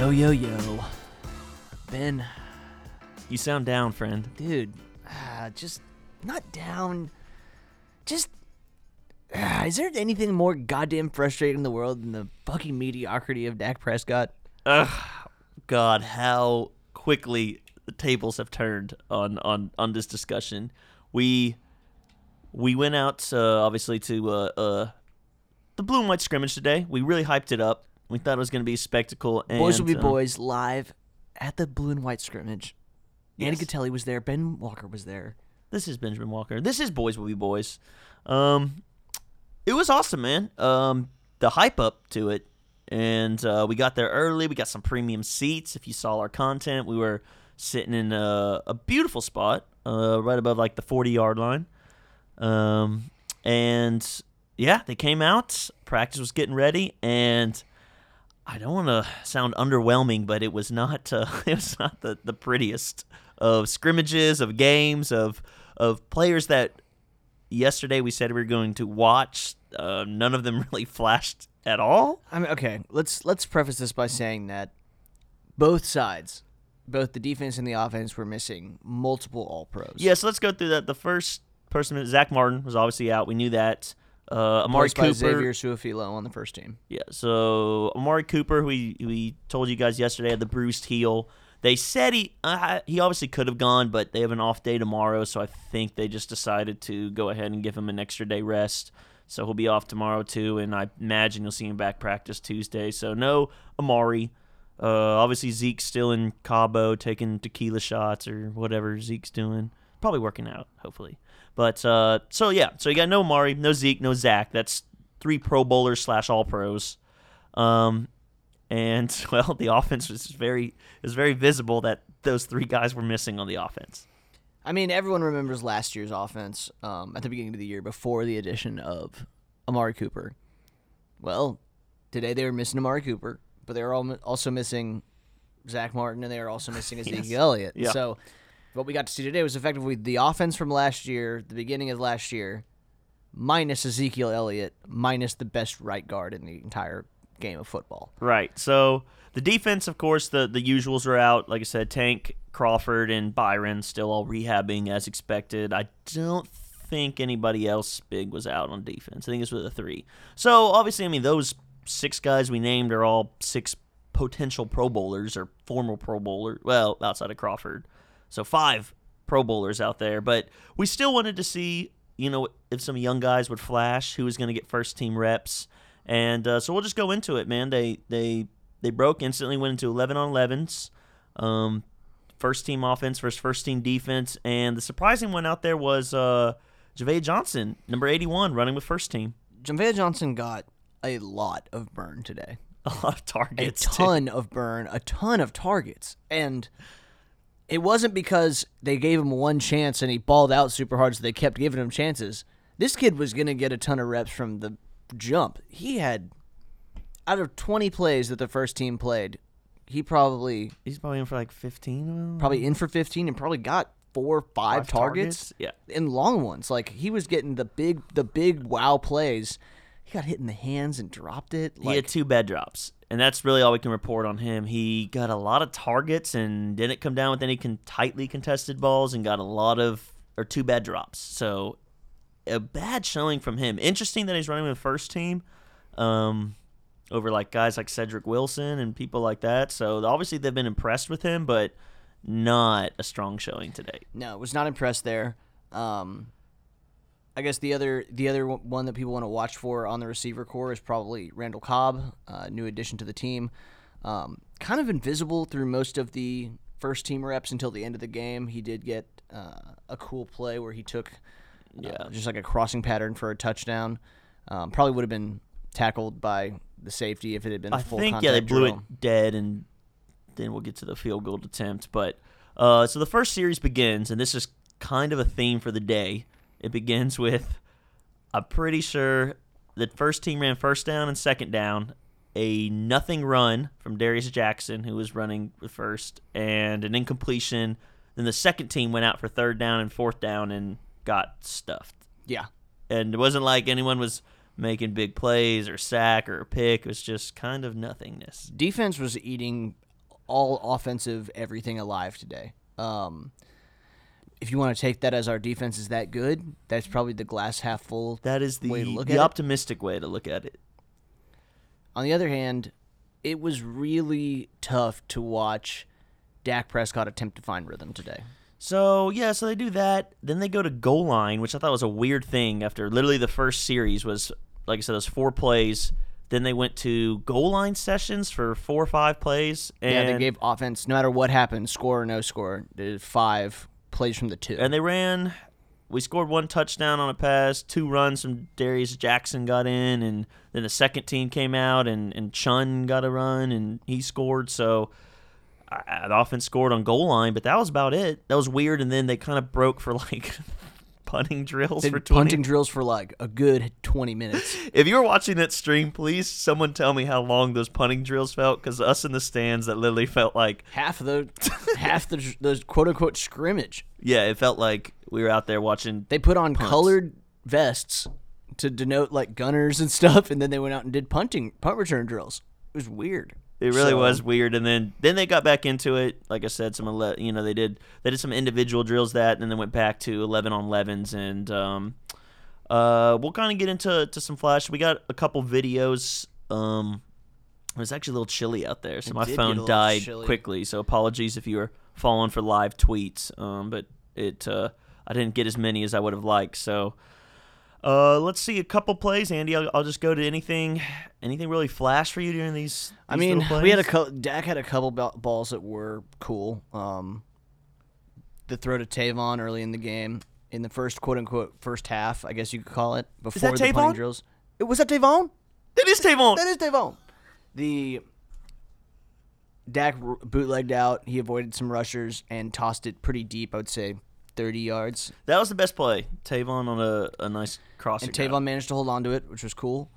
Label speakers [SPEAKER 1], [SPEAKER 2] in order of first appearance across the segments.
[SPEAKER 1] Yo, yo, yo. Ben,
[SPEAKER 2] You sound down, friend.
[SPEAKER 1] dude, ah, just not down. Just. ah, is there anything more goddamn frustrating in the world than the fucking mediocrity of Dak Prescott?
[SPEAKER 2] Ugh, God, how quickly the tables have turned on on on this discussion. We we went out uh, obviously to uh, uh, the blue and white scrimmage today. We really hyped it up. We thought it was going to be a spectacle. And,
[SPEAKER 1] boys will be
[SPEAKER 2] uh,
[SPEAKER 1] boys live at the blue and white scrimmage. Andy
[SPEAKER 2] Yes.
[SPEAKER 1] Catelli was there. Ben Walker was there.
[SPEAKER 2] This is Benjamin Walker. This is Boys Will Be Boys. Um, it was awesome, man. Um, the hype up to it, and uh, we got there early. We got some premium seats. If you saw our content, we were sitting in a, a beautiful spot, uh, right above like the forty yard line. Um, and yeah, they came out. Practice was getting ready, and I don't want to sound underwhelming, but it was not. Uh, it was not the, the prettiest of scrimmages, of games, of of players that yesterday we said we were going to watch. Uh, none of them really flashed at all.
[SPEAKER 1] I mean, okay, let's let's preface this by saying that both sides, both the defense and the offense, were missing multiple All Pros.
[SPEAKER 2] Yeah, so let's go through that. The first person, Zach Martin, was obviously out. We knew that. Uh, Amari
[SPEAKER 1] by
[SPEAKER 2] Cooper.
[SPEAKER 1] Xavier Su'a-Filo on the first team.
[SPEAKER 2] Yeah, so Amari Cooper, who we we told you guys yesterday, had the bruised heel. They said he uh, he obviously could have gone, but they have an off day tomorrow, so I think they just decided to go ahead and give him an extra day rest. So he'll be off tomorrow too, and I imagine you'll see him back practice Tuesday. So no Amari. Uh, obviously Zeke's still in Cabo taking tequila shots or whatever Zeke's doing. Probably working out, hopefully. But uh, so yeah, so you got no Amari, no Zeke, no Zach. That's three Pro Bowlers slash All Pros. Um, and well, the offense was very it was very visible that those three guys were missing on the offense.
[SPEAKER 1] I mean, everyone remembers last year's offense um, at the beginning of the year before the addition of Amari Cooper. Well, today they were missing Amari Cooper, but they were all, also missing Zach Martin and they were also missing Ezekiel
[SPEAKER 2] Yes.
[SPEAKER 1] Elliott.
[SPEAKER 2] Yeah.
[SPEAKER 1] So what we got to see today was effectively the offense from last year, the beginning of last year, minus Ezekiel Elliott, minus the best right guard in the entire game of football.
[SPEAKER 2] Right. So the defense, of course, the the usuals are out. Like I said, Tank, Crawford, and Byron still all rehabbing as expected. I don't think anybody else big was out on defense. I think it's with the three. So obviously, I mean, those six guys we named are all six potential Pro Bowlers or former Pro Bowlers. Well, outside of Crawford, so five Pro Bowlers out there. But we still wanted to see, you know, if some young guys would flash, who was going to get first team reps. And uh, so we'll just go into it, man. They they they broke instantly, went into eleven on elevens, um, first team offense versus first team defense, and the surprising one out there was uh, Jon'Vea Johnson, number eighty one, running with first team.
[SPEAKER 1] Jon'Vea Johnson got a lot of burn today.
[SPEAKER 2] A lot of
[SPEAKER 1] a
[SPEAKER 2] targets. too.
[SPEAKER 1] ton of burn, a ton of targets. And it wasn't because they gave him one chance and he balled out super hard, so they kept giving him chances. This kid was going to get a ton of reps from the jump. He had, out of 20 plays that the first team played, he probably
[SPEAKER 2] He's probably in for like fifteen.
[SPEAKER 1] probably in for 15 and probably got four or five,
[SPEAKER 2] Five
[SPEAKER 1] targets,
[SPEAKER 2] targets? Yeah.
[SPEAKER 1] and long ones. Like he was getting the big the big wow plays. He got hit in the hands and dropped it.
[SPEAKER 2] He had two bad drops, and that's really all we can report on him. He got a lot of targets and didn't come down with any con- tightly contested balls, and got a lot of or two bad drops. So a bad showing from him. Interesting that he's running with first team um, over like guys like Cedric Wilson and people like that. So obviously they've been impressed with him, but not a strong showing today.
[SPEAKER 1] No, was not impressed there. Um, I guess the other the other one- that people want to watch for on the receiver core is probably Randall Cobb, uh, new addition to the team. Um, kind of invisible through most of the first team reps until the end of the game. He did get uh, a cool play where he took uh,
[SPEAKER 2] Yeah.
[SPEAKER 1] just like a crossing pattern for a touchdown. Um, probably would have been tackled by the safety if it had been
[SPEAKER 2] I
[SPEAKER 1] full
[SPEAKER 2] think yeah they blew
[SPEAKER 1] drill.
[SPEAKER 2] it dead, and then we'll get to the field goal attempt. But uh, so the first series begins, and this is kind of a theme for the day. It begins with I'm pretty sure the first team ran first down and second down, a nothing run from Darius Jackson, who was running with first, and an incompletion. Then the second team went out for third down and fourth down and got stuffed
[SPEAKER 1] Yeah,
[SPEAKER 2] and it wasn't like anyone was making big plays or sack or a pick. It was just kind of nothingness.
[SPEAKER 1] defense was eating all offensive everything alive today. Um, if you want to take that as our defense is that good, that's probably the glass half full.
[SPEAKER 2] That is the
[SPEAKER 1] way to look
[SPEAKER 2] the
[SPEAKER 1] at it.
[SPEAKER 2] optimistic way to look at it.
[SPEAKER 1] On the other hand, it was really tough to watch Dak Prescott attempt to find rhythm today.
[SPEAKER 2] So yeah, so they do that. Then they go to goal line, which I thought was a weird thing. After literally the first series was, like I said, those four plays. Then they went to goal line sessions for four or five plays, and
[SPEAKER 1] yeah, they gave offense no matter what happened, score or no score, five plays from the two.
[SPEAKER 2] and they ran. We scored one touchdown on a pass, two runs from Darius Jackson got in, and then the second team came out and and Chunn got a run and he scored. So I, the offense scored on goal line, but that was about it. That was weird. And then they kind of broke for like punting drills for 20
[SPEAKER 1] punting drills for like a good twenty minutes.
[SPEAKER 2] If you were watching that stream, please someone tell me how long those punting drills felt, because us in the stands, that literally felt like
[SPEAKER 1] half of the half the those quote unquote scrimmage.
[SPEAKER 2] yeah, it felt like we were out there watching.
[SPEAKER 1] They put on colored vests to denote like gunners and stuff, and then they went out and did punting punt return drills. It was weird.
[SPEAKER 2] It really
[SPEAKER 1] So-
[SPEAKER 2] was weird, and then then they got back into it. Like I said, some ele- you know they did they did some individual drills that, and then they went back to eleven on elevens, and um, uh, we'll kind of get into to some flash. We got a couple videos. Um, it was actually a little chilly out there, so
[SPEAKER 1] It
[SPEAKER 2] my
[SPEAKER 1] did get a
[SPEAKER 2] phone died
[SPEAKER 1] chilly.
[SPEAKER 2] quickly. So apologies if you were following for live tweets. Um, but it uh, I didn't get as many as I would have liked. So. Uh, let's see a couple plays, Andy. I'll, I'll just go to anything, anything really flash for you during these.
[SPEAKER 1] I mean, we had a co- Dak had a couple ba- balls that were cool. Um, the throw to Tavon early in the game in the first quote unquote first half, I guess you could call it before the
[SPEAKER 2] Tavon?
[SPEAKER 1] punting drills. It was that Tavon?
[SPEAKER 2] That is Tavon.
[SPEAKER 1] That is Tavon. The Dak r- bootlegged out. He avoided some rushers and tossed it pretty deep. I would say thirty yards.
[SPEAKER 2] That was the best play. Tavon on a, a nice cross.
[SPEAKER 1] And Tavon managed to hold on to it, which was cool.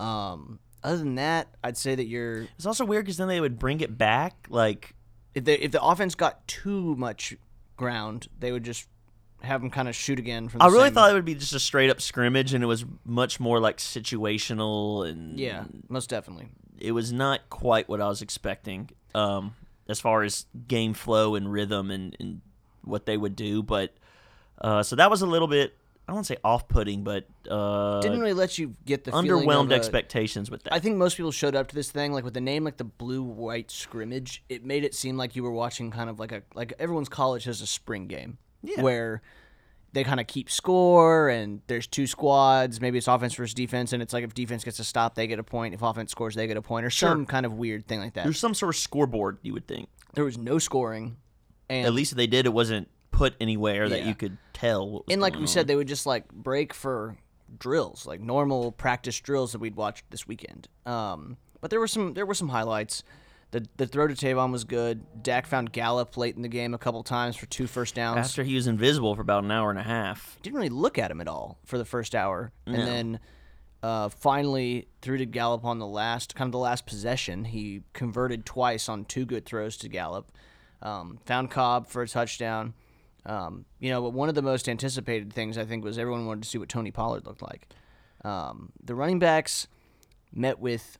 [SPEAKER 1] Um, other than that, I'd say that you're
[SPEAKER 2] It's also weird because then they would bring it back. Like,
[SPEAKER 1] if the if the offense got too much ground, they would just have them kind of shoot again from. The
[SPEAKER 2] I really thought it would be just a straight up scrimmage, and it was much more like situational, and
[SPEAKER 1] Yeah, most definitely.
[SPEAKER 2] it was not quite what I was expecting. Um, as far as game flow and rhythm and, and what they would do, but uh, so that was a little bit. I don't want to say off putting, but uh,
[SPEAKER 1] Didn't really let you get the feeling
[SPEAKER 2] underwhelmed
[SPEAKER 1] a-
[SPEAKER 2] expectations with that.
[SPEAKER 1] I think most people showed up to this thing like with the name like the blue white scrimmage. It made it seem like you were watching kind of like a like everyone's college has a spring game
[SPEAKER 2] Yeah.
[SPEAKER 1] where they kind of keep score and there's two squads. Maybe it's offense versus defense, and it's like if defense gets a stop, they get a point. If offense scores, they get a point, or some kind of weird thing like that.
[SPEAKER 2] There's some sort of scoreboard you would think.
[SPEAKER 1] there was no scoring, and
[SPEAKER 2] At least if they did, it wasn't put anywhere that
[SPEAKER 1] Yeah.
[SPEAKER 2] you could tell. What was
[SPEAKER 1] and like we said, they would just like break for drills, like normal practice drills that we'd watched this weekend. Um, but there were some there were some highlights. The the throw to Tavon was good. Dak found Gallup late in the game a couple times for two first downs.
[SPEAKER 2] after he was invisible for about an hour and a half.
[SPEAKER 1] Didn't really look at him at all for the first hour,
[SPEAKER 2] No.
[SPEAKER 1] and then uh, finally threw to Gallup on the last kind of the last possession. He converted twice on two good throws to Gallup. Um, found Cobb for a touchdown. Um, you know, but one of the most anticipated things I think was everyone wanted to see what Tony Pollard looked like. Um, the running backs met with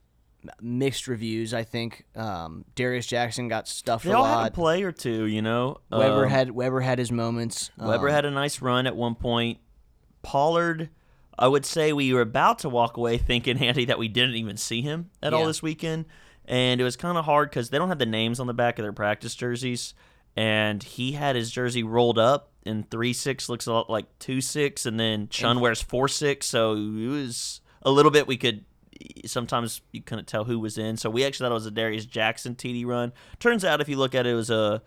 [SPEAKER 1] mixed reviews. I think um, Darius Jackson got stuffed
[SPEAKER 2] They
[SPEAKER 1] a
[SPEAKER 2] all had a play or two, you know.
[SPEAKER 1] Weber
[SPEAKER 2] Um,
[SPEAKER 1] had Weber had his moments.
[SPEAKER 2] Weber
[SPEAKER 1] Um,
[SPEAKER 2] had a nice run at one point. Pollard, I would say we were about to walk away thinking, Andy, that we didn't even see him at all this weekend. And it was kind of hard because they don't have the names on the back of their practice jerseys. And he had his jersey rolled up, and 3 6 looks a lot like 2 6. And then Chunn wears 4 6. So it was a little bit we could. Sometimes you couldn't tell who was in, so we actually thought it was a Darius Jackson TD run. Turns out, if you look at it, it was a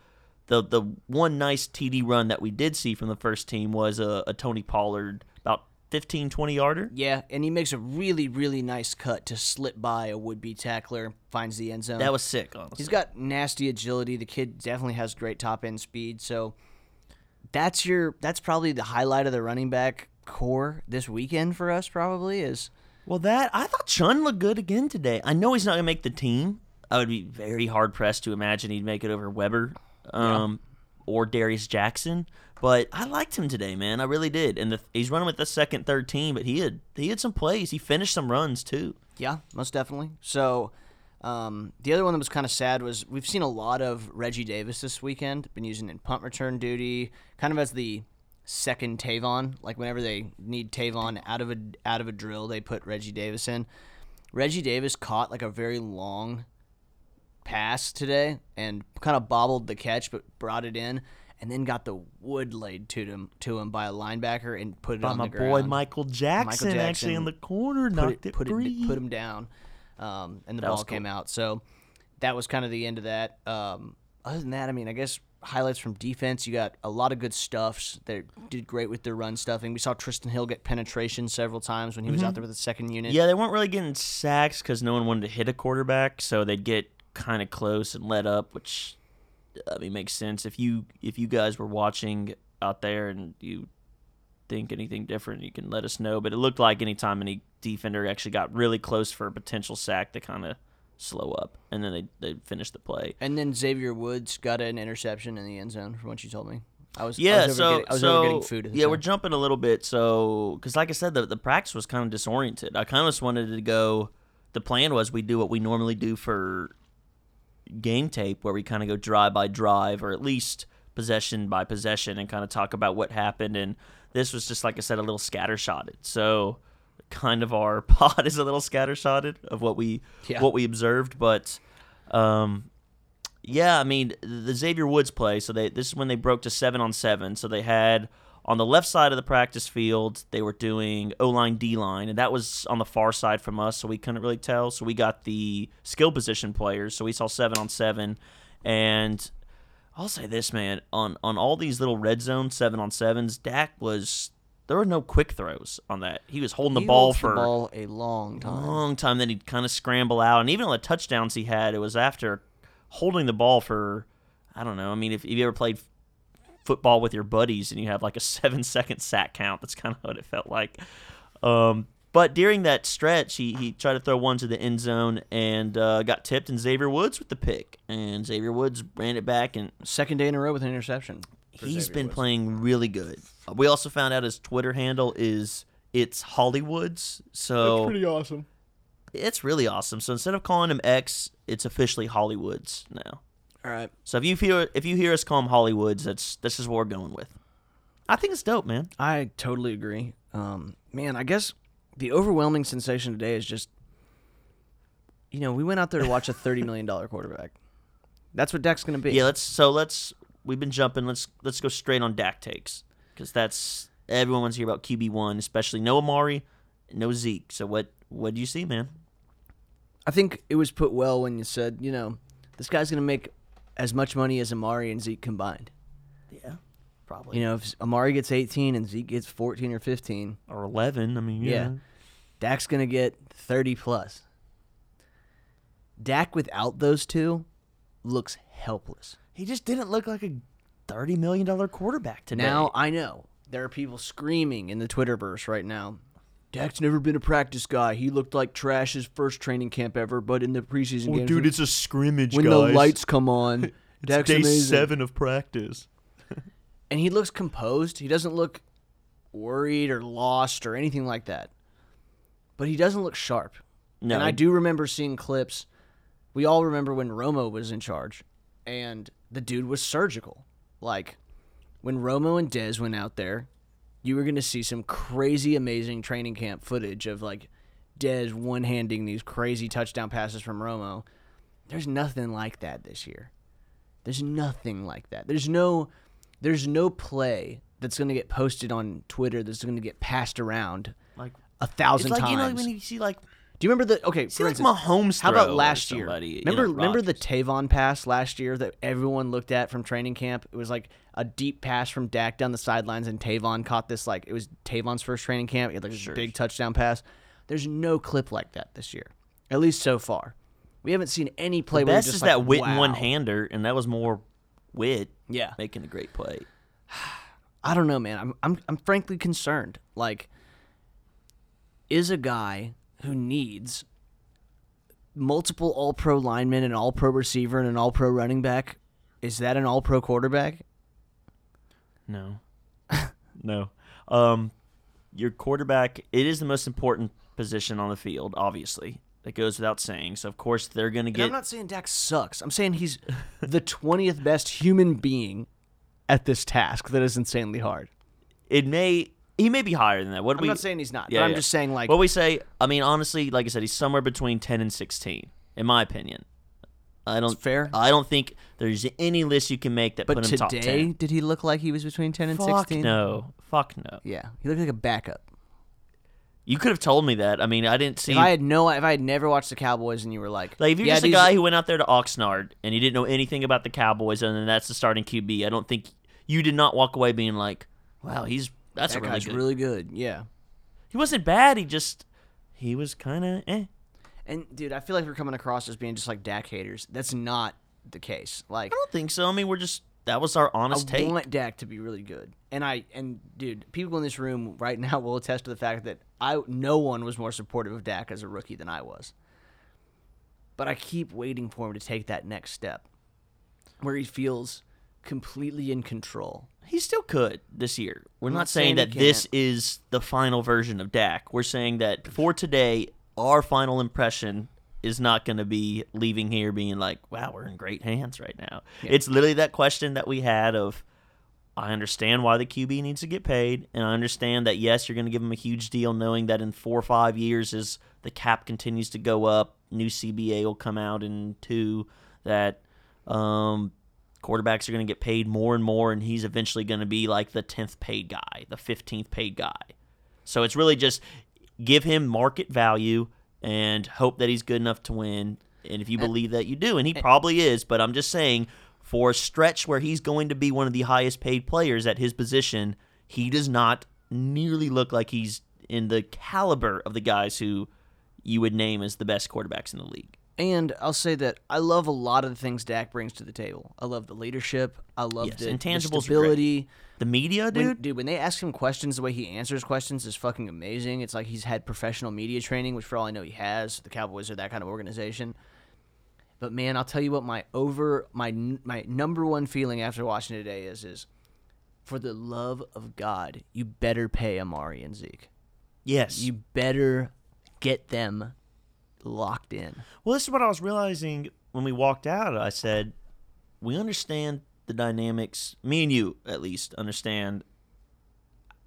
[SPEAKER 2] the the one nice TD run that we did see from the first team was a, a Tony Pollard about 15 20 yarder.
[SPEAKER 1] Yeah, and he makes a really, really nice cut to slip by a would-be tackler, finds the end zone.
[SPEAKER 2] That was sick, honestly.
[SPEAKER 1] He's got nasty agility. The kid definitely has great top end speed. So that's your that's probably the highlight of the running back core this weekend for us. Probably is
[SPEAKER 2] well, that I thought Chunn looked good again today. I know he's not gonna make the team. I would be very hard pressed to imagine he'd make it over Weber um, or Darius Jackson. But I liked him today, man. I really did. And the, he's running with the second, third team, but he had he had some plays. He finished some runs too.
[SPEAKER 1] yeah, most definitely. So Um, the other one that was kind of sad was we've seen a lot of Reggie Davis this weekend. Been using in punt return duty, kind of as the second Tavon. Like whenever they need Tavon out of a out of a drill, they put Reggie Davis in. Reggie Davis caught like a very long pass today and kind of bobbled the catch, but brought it in. And then got the wood laid to him to him by a linebacker and put it
[SPEAKER 2] By
[SPEAKER 1] on
[SPEAKER 2] my
[SPEAKER 1] the
[SPEAKER 2] boy
[SPEAKER 1] ground.
[SPEAKER 2] Michael Jackson, actually in the corner
[SPEAKER 1] put
[SPEAKER 2] knocked
[SPEAKER 1] it,
[SPEAKER 2] it,
[SPEAKER 1] put
[SPEAKER 2] free.
[SPEAKER 1] it, put him down, um, and the
[SPEAKER 2] That
[SPEAKER 1] ball
[SPEAKER 2] was cool.
[SPEAKER 1] came out. So that was kind of the end of that. Um, other than that, I mean, I guess highlights from defense. You got a lot of good stuffs. They did great with their run stuffing. We saw Trysten Hill get penetration several times when he was out there with the second unit.
[SPEAKER 2] Mm-hmm. Yeah, they weren't really getting sacks because no one wanted to hit a quarterback, so they'd get kind of close and let up, which I mean makes sense. If you if you guys were watching out there and you think anything different, you can let us know. But it looked like anytime any defender actually got really close for a potential sack, they kind of slow up, and then they they finish the play.
[SPEAKER 1] And then Xavier Woods got an interception in the end zone, from what you told me. I was I
[SPEAKER 2] Yeah,
[SPEAKER 1] was over
[SPEAKER 2] so
[SPEAKER 1] getting, I was
[SPEAKER 2] so
[SPEAKER 1] getting food. At the
[SPEAKER 2] yeah, we're jumping a little bit. So because like I said, the the practice was kind of disoriented. I kind of just wanted to go. The plan was we do what we normally do for game tape, where we kind of go drive by drive, or at least possession by possession, and kind of talk about what happened. And this was just like I said, a little scattershotted. So kind of our pod is a little scattershotted of what we
[SPEAKER 1] Yeah.
[SPEAKER 2] what we observed, but. Um, yeah, I mean the Xavier Woods play. So they this is when they broke to seven on seven. So they had on the left side of the practice field they were doing O line D line, and that was on the far side from us, so we couldn't really tell. So we got the skill position players. So we saw seven on seven, and I'll say this, man, on on all these little red zone seven on sevens, Dak was there were no quick throws on that. He was holding the
[SPEAKER 1] He
[SPEAKER 2] ball for
[SPEAKER 1] the ball a long time.
[SPEAKER 2] long time. Then he'd kind of scramble out, and even on the touchdowns he had, it was after holding the ball for I don't know. I mean, if, if you ever played football with your buddies and you have like a seven second sack count, that's kind of what it felt like. Um, but during that stretch, he, he tried to throw one to the end zone and uh, got tipped, and Xavier Woods with the pick, and Xavier Woods ran it back, and
[SPEAKER 1] Second day in a row with an interception. for
[SPEAKER 2] he's
[SPEAKER 1] Xavier
[SPEAKER 2] been
[SPEAKER 1] Woods.
[SPEAKER 2] playing really good. We also found out his Twitter handle is it's Hollywoods, so That's pretty
[SPEAKER 1] awesome.
[SPEAKER 2] it's really awesome. So instead of calling him X, it's officially Hollywoods now.
[SPEAKER 1] All right.
[SPEAKER 2] So if you hear if you hear us call him Hollywoods, that's this is what we're going with. I think it's dope, man.
[SPEAKER 1] I totally agree. Um, man, I guess the overwhelming sensation today is just, you know, we went out there to watch a thirty million dollar quarterback. That's what Dak's going to be.
[SPEAKER 2] Yeah, let's so let's we've been jumping. Let's let's go straight on Dak takes because that's everyone wants to hear about QB one, especially no Amari, no Zeke. So what what do you see, man?
[SPEAKER 1] I think it was put well when you said, you know, this guy's going to make as much money as Amari and Zeke combined.
[SPEAKER 2] Yeah, probably.
[SPEAKER 1] You know, if Amari gets eighteen and Zeke gets fourteen or fifteen,
[SPEAKER 2] or eleven. I mean,
[SPEAKER 1] yeah,
[SPEAKER 2] yeah.
[SPEAKER 1] Dak's going to get thirty plus. Dak without those two looks helpless.
[SPEAKER 2] He just didn't look like a thirty million dollar quarterback today.
[SPEAKER 1] Now I know there are people screaming in the Twitterverse right now. Dak's never been a practice guy. He looked like trash his first training camp ever, but in the preseason games, dude, when- it's
[SPEAKER 2] a scrimmage,
[SPEAKER 1] when the lights come on, it's Dak's amazing.
[SPEAKER 2] seven of practice.
[SPEAKER 1] and he looks composed. He doesn't look worried or lost or anything like that. But he doesn't look sharp.
[SPEAKER 2] No,
[SPEAKER 1] And I do remember seeing clips. We all remember when Romo was in charge, and the dude was surgical. Like when Romo and Dez went out there, you were going to see some crazy, amazing training camp footage of like Dez one handing these crazy touchdown passes from Romo. There's nothing like that this year. There's nothing like that. There's no, there's no play that's going to get posted on Twitter that's going to get passed around
[SPEAKER 2] like
[SPEAKER 1] a thousand
[SPEAKER 2] it's like
[SPEAKER 1] times.
[SPEAKER 2] you know when you see like
[SPEAKER 1] Do you remember the okay?
[SPEAKER 2] see
[SPEAKER 1] for
[SPEAKER 2] like
[SPEAKER 1] instance,
[SPEAKER 2] Mahomes.
[SPEAKER 1] how about last year?
[SPEAKER 2] you
[SPEAKER 1] Remember,
[SPEAKER 2] know,
[SPEAKER 1] remember the. Tavon pass last year that everyone looked at from training camp. It was like a deep pass from Dak down the sidelines, and Tavon caught this like it was Tavon's first training camp. He had like
[SPEAKER 2] Sure.
[SPEAKER 1] a big touchdown pass. There's no clip like that this year, at least so far. We haven't seen any play.
[SPEAKER 2] The best
[SPEAKER 1] just
[SPEAKER 2] is
[SPEAKER 1] like,
[SPEAKER 2] that wit
[SPEAKER 1] wow.
[SPEAKER 2] one hander, and that was more wit
[SPEAKER 1] Yeah,
[SPEAKER 2] making a great play.
[SPEAKER 1] I don't know, man. I'm I'm I'm frankly concerned. Like, is a guy who needs multiple All Pro linemen, an All Pro receiver, and an All Pro running back. Is that an All Pro quarterback?
[SPEAKER 2] No, no. Um, your quarterback. It is the most important position on the field, obviously. That goes without saying. So of course they're going to
[SPEAKER 1] And
[SPEAKER 2] get.
[SPEAKER 1] I'm not saying Dak sucks. I'm saying he's the 20th best human being at this task that is insanely hard.
[SPEAKER 2] it may he may be higher than that. What do
[SPEAKER 1] I'm
[SPEAKER 2] we?
[SPEAKER 1] not saying he's not,
[SPEAKER 2] Yeah,
[SPEAKER 1] but I'm
[SPEAKER 2] yeah.
[SPEAKER 1] just saying like
[SPEAKER 2] what we say. I mean, honestly, like I said, he's somewhere between ten and sixteen, in my opinion. I don't
[SPEAKER 1] fair.
[SPEAKER 2] I don't think there's any list you can make that
[SPEAKER 1] but
[SPEAKER 2] put him top
[SPEAKER 1] today
[SPEAKER 2] ten.
[SPEAKER 1] did he look like he was between 10 and
[SPEAKER 2] Fuck
[SPEAKER 1] 16?
[SPEAKER 2] no. Fuck no.
[SPEAKER 1] Yeah, he looked like a backup.
[SPEAKER 2] You could have told me that. I mean, I didn't see.
[SPEAKER 1] If I had no if I had never watched the Cowboys and you were like
[SPEAKER 2] like if you're
[SPEAKER 1] yeah,
[SPEAKER 2] just a
[SPEAKER 1] these-
[SPEAKER 2] guy who went out there to Oxnard and you didn't know anything about the Cowboys and then that's the starting QB, I don't think you did not walk away being like, "Wow, he's that's
[SPEAKER 1] that
[SPEAKER 2] a really
[SPEAKER 1] guy's
[SPEAKER 2] good."
[SPEAKER 1] really good. Yeah.
[SPEAKER 2] He wasn't bad. He just he was kind of eh.
[SPEAKER 1] And dude, I feel like we're coming across as being just like Dak haters. That's not the case. Like
[SPEAKER 2] I don't think so. I mean, we're just that was our honest
[SPEAKER 1] I
[SPEAKER 2] take.
[SPEAKER 1] I want Dak to be really good. And I and dude, people in this room right now will attest to the fact that I no one was more supportive of Dak as a rookie than I was. But I keep waiting for him to take that next step where he feels completely in control.
[SPEAKER 2] He still could this year. We're not,
[SPEAKER 1] not
[SPEAKER 2] saying,
[SPEAKER 1] saying
[SPEAKER 2] that this is the final version of Dak. We're saying that for today, our final impression is not going to be leaving here being like, "Wow, we're in great hands right now." It's literally that question that we had of I understand why the QB needs to get paid, and I understand that yes, you're going to give him a huge deal, knowing that in four or five years, as the cap continues to go up, new CBA will come out in two. That um, quarterbacks are going to get paid more and more, and he's eventually going to be like the tenth paid guy, the fifteenth paid guy. So it's really just give him market value and hope that he's good enough to win. And if you believe that you do, and he probably is, but I'm just saying for a stretch where he's going to be one of the highest paid players at his position, he does not nearly look like he's in the caliber of the guys who you would name as the best quarterbacks in the league.
[SPEAKER 1] And I'll say that I love a lot of the things Dak brings to the table. I love the leadership. I love
[SPEAKER 2] Yes,
[SPEAKER 1] the, the
[SPEAKER 2] intangibles are great.
[SPEAKER 1] stability.
[SPEAKER 2] The media,
[SPEAKER 1] When,
[SPEAKER 2] dude.
[SPEAKER 1] dude, when they ask him questions, the way he answers questions is fucking amazing. It's like he's had professional media training, which for all I know he has. The Cowboys are that kind of organization. But man, I'll tell you what my over my my number one feeling after watching today is is for the love of God, you better pay Amari and Zeke.
[SPEAKER 2] yes.
[SPEAKER 1] You better get them locked in.
[SPEAKER 2] Well, this is what I was realizing when we walked out. I said, we understand the dynamics. Me and you, at least, understand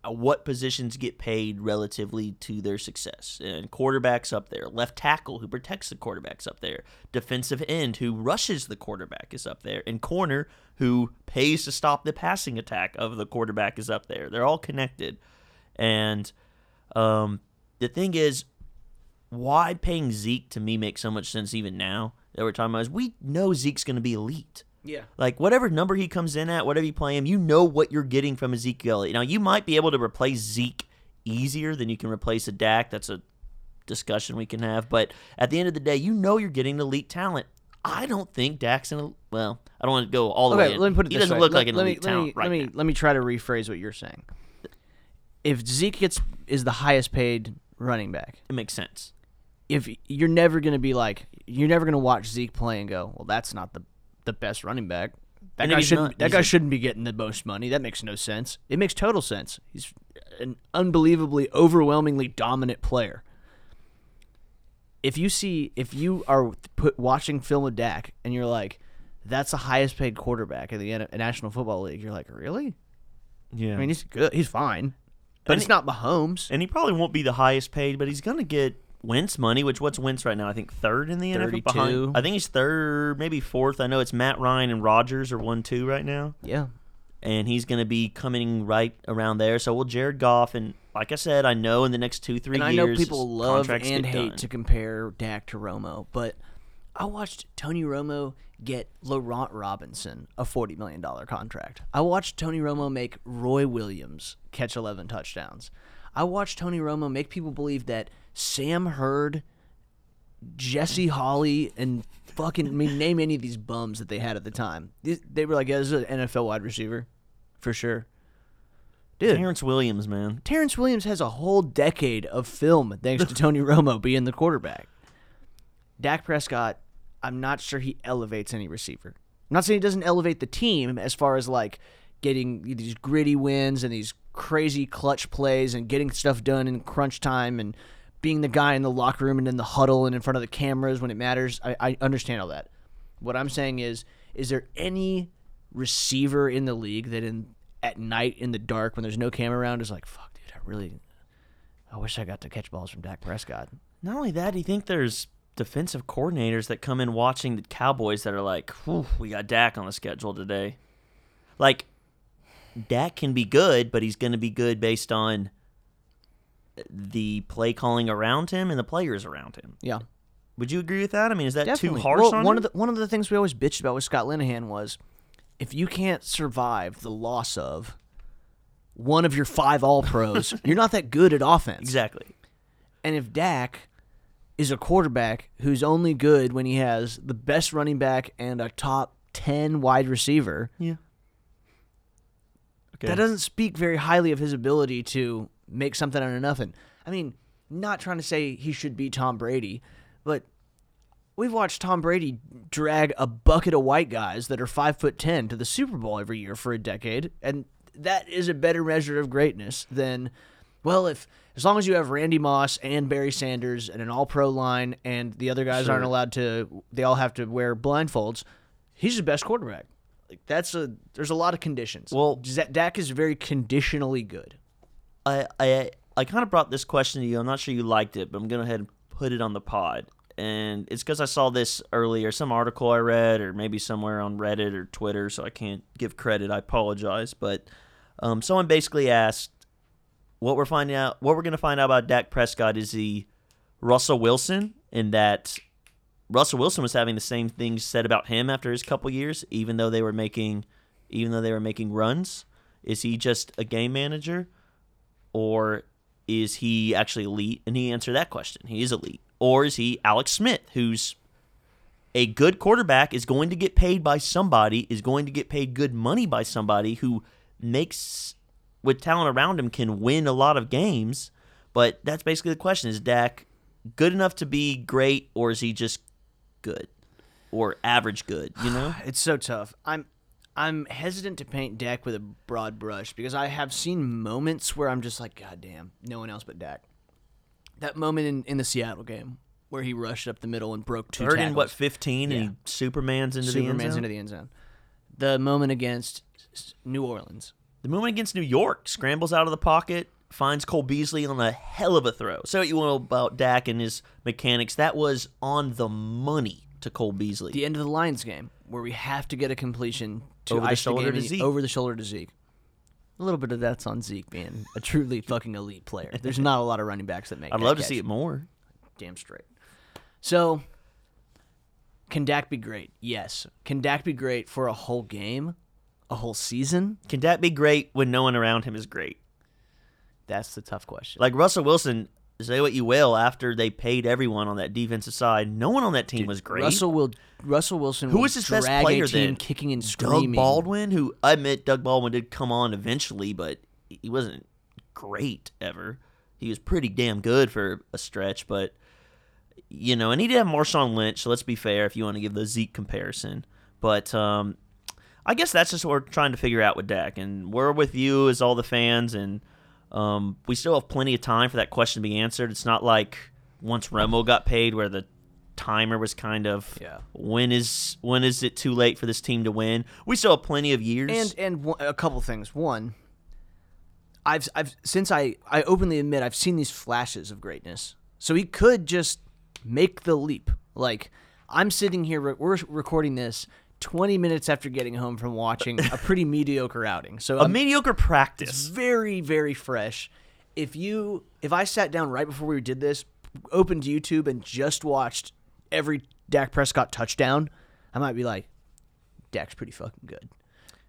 [SPEAKER 2] uh, what positions get paid relatively to their success. And quarterbacks up there, left tackle who protects the quarterbacks up there, defensive end who rushes the quarterback is up there, and corner who pays to stop the passing attack of the quarterback is up there. They're all connected. And um, the thing is, why paying Zeke to me makes so much sense even now that we're talking about is we know Zeke's going to be elite.
[SPEAKER 1] Yeah.
[SPEAKER 2] Like whatever number he comes in at, whatever you play him, you know what you're getting from Ezekiel. Now you might be able to replace Zeke easier than you can replace a Dak. That's a discussion we can have. But at the end of the day, you know you're getting elite talent. I don't think Dak's in a well. I don't want to go all the way.
[SPEAKER 1] Okay,
[SPEAKER 2] in.
[SPEAKER 1] let me put it
[SPEAKER 2] He
[SPEAKER 1] this
[SPEAKER 2] doesn't
[SPEAKER 1] way.
[SPEAKER 2] look
[SPEAKER 1] let,
[SPEAKER 2] like an
[SPEAKER 1] let
[SPEAKER 2] elite
[SPEAKER 1] me,
[SPEAKER 2] talent
[SPEAKER 1] let me,
[SPEAKER 2] right
[SPEAKER 1] let me,
[SPEAKER 2] now.
[SPEAKER 1] Let me try to rephrase what you're saying. If Zeke gets is the highest paid running back,
[SPEAKER 2] It makes sense.
[SPEAKER 1] If you're never going to be like you're never going to watch Zeke play and go, well, that's not the the best running back. That
[SPEAKER 2] And
[SPEAKER 1] guy shouldn't.
[SPEAKER 2] not,
[SPEAKER 1] that guy
[SPEAKER 2] a-
[SPEAKER 1] shouldn't be getting the most money. That makes no sense. It makes total sense. He's an unbelievably, overwhelmingly dominant player. If you see, if you are put watching film of Dak and you're like, that's the highest paid quarterback in the National Football League, you're like, really?
[SPEAKER 2] Yeah.
[SPEAKER 1] I mean, he's good. He's fine, but
[SPEAKER 2] And
[SPEAKER 1] it's
[SPEAKER 2] he-
[SPEAKER 1] not Mahomes.
[SPEAKER 2] and he probably won't be the highest paid, but he's going to get Wentz money. Which what's Wentz right now? I think third in the NFL.
[SPEAKER 1] 32.
[SPEAKER 2] Behind, I think he's third, maybe fourth. I know it's Matt Ryan and Rodgers are one two right now,
[SPEAKER 1] Yeah,
[SPEAKER 2] and he's going to be coming right around there. So will Jared Goff, and like I said, I know in the next two three
[SPEAKER 1] and I
[SPEAKER 2] years,
[SPEAKER 1] know people love and hate
[SPEAKER 2] done.
[SPEAKER 1] to compare Dak to Romo, but I watched Tony Romo get Laurent Robinson a forty million dollar contract. I watched Tony Romo make Roy Williams catch eleven touchdowns. I watched Tony Romo make people believe that Sam Hurd, Jesse Holley, and fucking I mean name any of these bums that they had at the time. They, they were like, yeah, this is an NFL wide receiver, for sure. Dude,
[SPEAKER 2] Terrance Williams, man.
[SPEAKER 1] Terrance Williams has a whole decade of film thanks to Tony Romo being the quarterback. Dak Prescott, I'm not sure he elevates any receiver. I'm not saying he doesn't elevate the team as far as like getting these gritty wins and these crazy clutch plays and getting stuff done in crunch time and being the guy in the locker room and in the huddle and in front of the cameras when it matters. I, I understand all that. What I'm saying is, is there any receiver in the league that in at night in the dark when there's no camera around is like, fuck, dude, I really, I wish I got to catch balls from Dak Prescott.
[SPEAKER 2] Not only that, do you think there's defensive coordinators that come in watching the Cowboys that are like, we got Dak on the schedule today? Like, Dak can be good, but he's going to be good based on the play calling around him and the players around him.
[SPEAKER 1] Yeah.
[SPEAKER 2] Would you agree with that? I mean, is that
[SPEAKER 1] Definitely.
[SPEAKER 2] too harsh
[SPEAKER 1] well,
[SPEAKER 2] on
[SPEAKER 1] one
[SPEAKER 2] him?
[SPEAKER 1] of the one of the things we always bitched about with Scott Linehan was if you can't survive the loss of one of your five All Pros, you're not that good at offense.
[SPEAKER 2] exactly.
[SPEAKER 1] And if Dak is a quarterback who's only good when he has the best running back and a top ten wide receiver,
[SPEAKER 2] Yeah. Okay.
[SPEAKER 1] that doesn't speak very highly of his ability to make something out of nothing. I mean, not trying to say he should be Tom Brady, but we've watched Tom Brady drag a bucket of white guys that are five foot ten to the Super Bowl every year for a decade, and that is a better measure of greatness than, well, if as long as you have Randy Moss and Barry Sanders and an All Pro line, and the other guys aren't allowed to, they all have to wear blindfolds. He's the best quarterback. Like that's a there's a lot of conditions.
[SPEAKER 2] Well-
[SPEAKER 1] Dak is very conditionally good.
[SPEAKER 2] I I I kind of brought this question to you. I'm not sure you liked it, but I'm going to go ahead and put it on the pod. And it's because I saw this earlier, some article I read, or maybe somewhere on Reddit or Twitter, so I can't give credit. I apologize. But um, someone basically asked what we're finding out, what we're going to find out about Dak Prescott is he Russell Wilson, in that Russell Wilson was having the same things said about him after his couple years, even though they were making, even though they were making runs. Is he just a game manager? or is he actually elite? And he answered that question. He is elite. Or is he Alex Smith, who's a good quarterback, is going to get paid by somebody, is going to get paid good money by somebody who makes, with talent around him, can win a lot of games. But that's basically the question: Is Dak good enough to be great, or is he just good or average good? You know,
[SPEAKER 1] It's so tough. I'm I'm hesitant to paint Dak with a broad brush because I have seen moments where I'm just like, God damn, no one else but Dak. That moment in, in the Seattle game where he rushed up the middle and broke two. tackles.
[SPEAKER 2] and what fifteen, and he Superman's into the end
[SPEAKER 1] Superman's
[SPEAKER 2] zone.
[SPEAKER 1] into the end zone. The moment against New Orleans.
[SPEAKER 2] The moment against New York, scrambles out of the pocket, finds Cole Beasley on a hell of a throw. Say what you want about Dak and his mechanics, that was on the money to Cole Beasley.
[SPEAKER 1] The end of the Lions game where we have to get a completion to
[SPEAKER 2] Over the shoulder
[SPEAKER 1] game
[SPEAKER 2] to Zeke.
[SPEAKER 1] over the shoulder to Zeke. A little bit of that's on Zeke being a truly fucking elite player. There's not a lot of running backs that make.
[SPEAKER 2] I'd
[SPEAKER 1] that
[SPEAKER 2] love to see it more.
[SPEAKER 1] damn straight. So, can Dak be great? Yes. Can Dak be great for a whole game, a whole season?
[SPEAKER 2] Can Dak be great when no one around him is great?
[SPEAKER 1] That's the tough question.
[SPEAKER 2] Like Russell Wilson, say what you will, after they paid everyone on that defensive side, no one on that team was great.
[SPEAKER 1] Russell will. Russell Wilson.
[SPEAKER 2] Who was his best player then?
[SPEAKER 1] kicking and screaming. Doug.
[SPEAKER 2] Baldwin, who I admit Doug Baldwin did come on eventually, but he wasn't great ever. He was pretty damn good for a stretch, but you know, and he did have Marshawn Lynch. So let's be fair, if you want to give the Zeke comparison, but um, I guess that's just what we're trying to figure out with Dak, and we're with you as all the fans, and um, we still have plenty of time for that question to be answered. It's not like once Romo got paid, where the timer was kind of
[SPEAKER 1] Yeah.
[SPEAKER 2] when is when is it too late for this team to win? We still have plenty of years.
[SPEAKER 1] And and one, a couple things. One, I've I've since I I openly admit I've seen these flashes of greatness. So he could just make the leap. Like I'm sitting here, re- we're recording this 20 minutes after getting home from watching a pretty mediocre outing. So
[SPEAKER 2] a mediocre practice.
[SPEAKER 1] very, very fresh. If you, if I sat down right before we did this, opened YouTube and just watched every Dak Prescott touchdown, I might be like, Dak's pretty fucking good.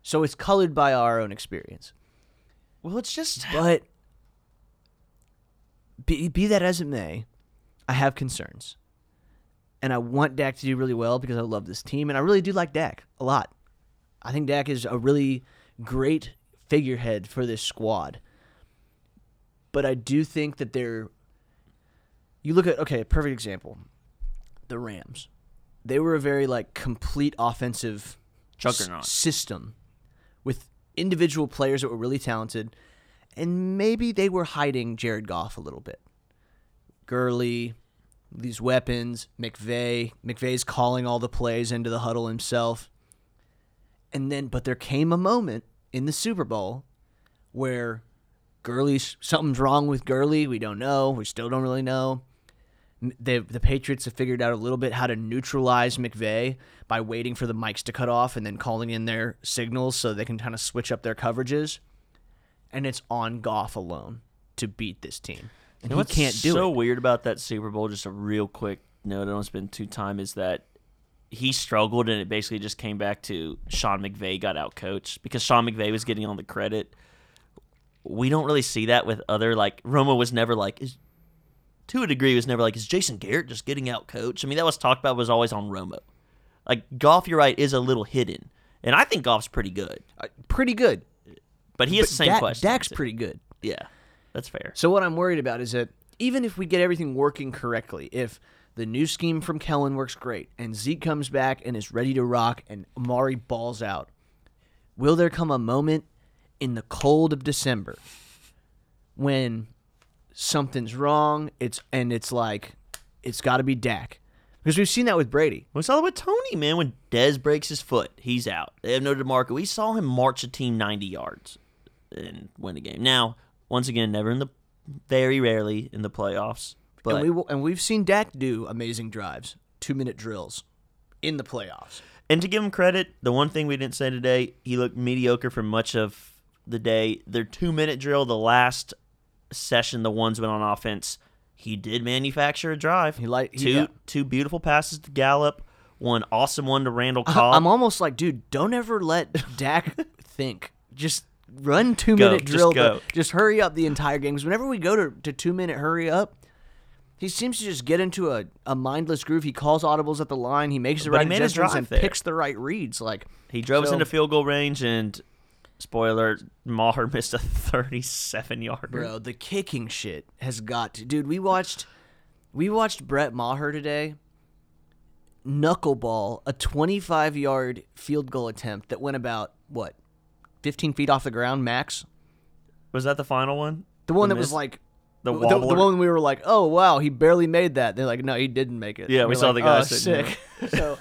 [SPEAKER 1] So it's colored by our own experience.
[SPEAKER 2] Well, it's just
[SPEAKER 1] But be, be that as it may, I have concerns. And I want Dak to do really well because I love this team. And I really do like Dak a lot. I think Dak is a really great figurehead for this squad. But I do think that they're. You look at, okay, perfect example the Rams. They were a very, like, complete offensive s-
[SPEAKER 2] Juggernaut.
[SPEAKER 1] system with individual players that were really talented. And maybe they were hiding Jared Goff a little bit. Gurley, these weapons, McVay. McVay's calling all the plays into the huddle himself. And then, but there came a moment in the Super Bowl where Gurley's something's wrong with Gurley. We don't know. We still don't really know. The the Patriots have figured out a little bit how to neutralize McVay by waiting for the mics to cut off and then calling in their signals so they can kind of switch up their coverages. And it's on Goff alone to beat this team. And
[SPEAKER 2] You know
[SPEAKER 1] he can't do
[SPEAKER 2] so
[SPEAKER 1] it.
[SPEAKER 2] weird about that Super Bowl? Just a real quick note. I don't spend too time. Is that he struggled, and it basically just came back to Sean McVay got out coached because Sean McVay was getting all the credit. We don't really see that with other like Romo was never like is to a degree was never like is Jason Garrett just getting out coached. I mean that was talked about was always on Romo. Like Goff, you're right, is a little hidden, and I think Goff's pretty good,
[SPEAKER 1] Uh, pretty good.
[SPEAKER 2] but he has
[SPEAKER 1] But
[SPEAKER 2] the same
[SPEAKER 1] Dak-
[SPEAKER 2] question.
[SPEAKER 1] Dak's pretty good.
[SPEAKER 2] yeah, that's fair.
[SPEAKER 1] So what I'm worried about is that even if we get everything working correctly, if the new scheme from Kellen works great and Zeke comes back and is ready to rock and Amari balls out, will there come a moment in the cold of December when something's wrong? It's and it's like it's got to be Dak because we've seen that with Brady.
[SPEAKER 2] We saw that with Tony, man. When Dez breaks his foot, he's out. They have no DeMarco. We saw him march a team 90 yards and win a game. Now, once again, never in the, very rarely in the playoffs. But
[SPEAKER 1] and we will, and we've seen Dak do amazing drives, two minute drills, in the playoffs.
[SPEAKER 2] And to give him credit, the one thing we didn't say today, he looked mediocre for much of the day. Their two minute drill, the last session, the ones went on offense, he did manufacture a drive.
[SPEAKER 1] He like-
[SPEAKER 2] two
[SPEAKER 1] yeah.
[SPEAKER 2] two beautiful passes to Gallup, one awesome one to Randall
[SPEAKER 1] uh,
[SPEAKER 2] Cobb.
[SPEAKER 1] I'm almost like, dude, don't ever let Dak think. Just run two
[SPEAKER 2] Go,
[SPEAKER 1] minute
[SPEAKER 2] just
[SPEAKER 1] drill.
[SPEAKER 2] go.
[SPEAKER 1] Just, just hurry up the entire game. Because whenever we go to, to two minute hurry up, he seems to just get into a, a mindless groove. He calls audibles at the line. He makes the
[SPEAKER 2] But
[SPEAKER 1] right adjustments and
[SPEAKER 2] there.
[SPEAKER 1] picks the right reads. Like
[SPEAKER 2] He drove us into field goal range, and spoiler, Maher missed a 37 yarder.
[SPEAKER 1] bro, the kicking shit has got to. Dude, we watched we watched Brett Maher today knuckleball a 25 yard field goal attempt that went about what 15 feet off the ground max.
[SPEAKER 2] Was that the final one?
[SPEAKER 1] The one
[SPEAKER 2] The
[SPEAKER 1] that was
[SPEAKER 2] miss?
[SPEAKER 1] like
[SPEAKER 2] The
[SPEAKER 1] the, the
[SPEAKER 2] wobbler?
[SPEAKER 1] one we were like, oh wow, he barely made that. They're like, no, he didn't make it.
[SPEAKER 2] Yeah, we
[SPEAKER 1] we're
[SPEAKER 2] saw
[SPEAKER 1] like,
[SPEAKER 2] the guy
[SPEAKER 1] oh,
[SPEAKER 2] sitting
[SPEAKER 1] sick. so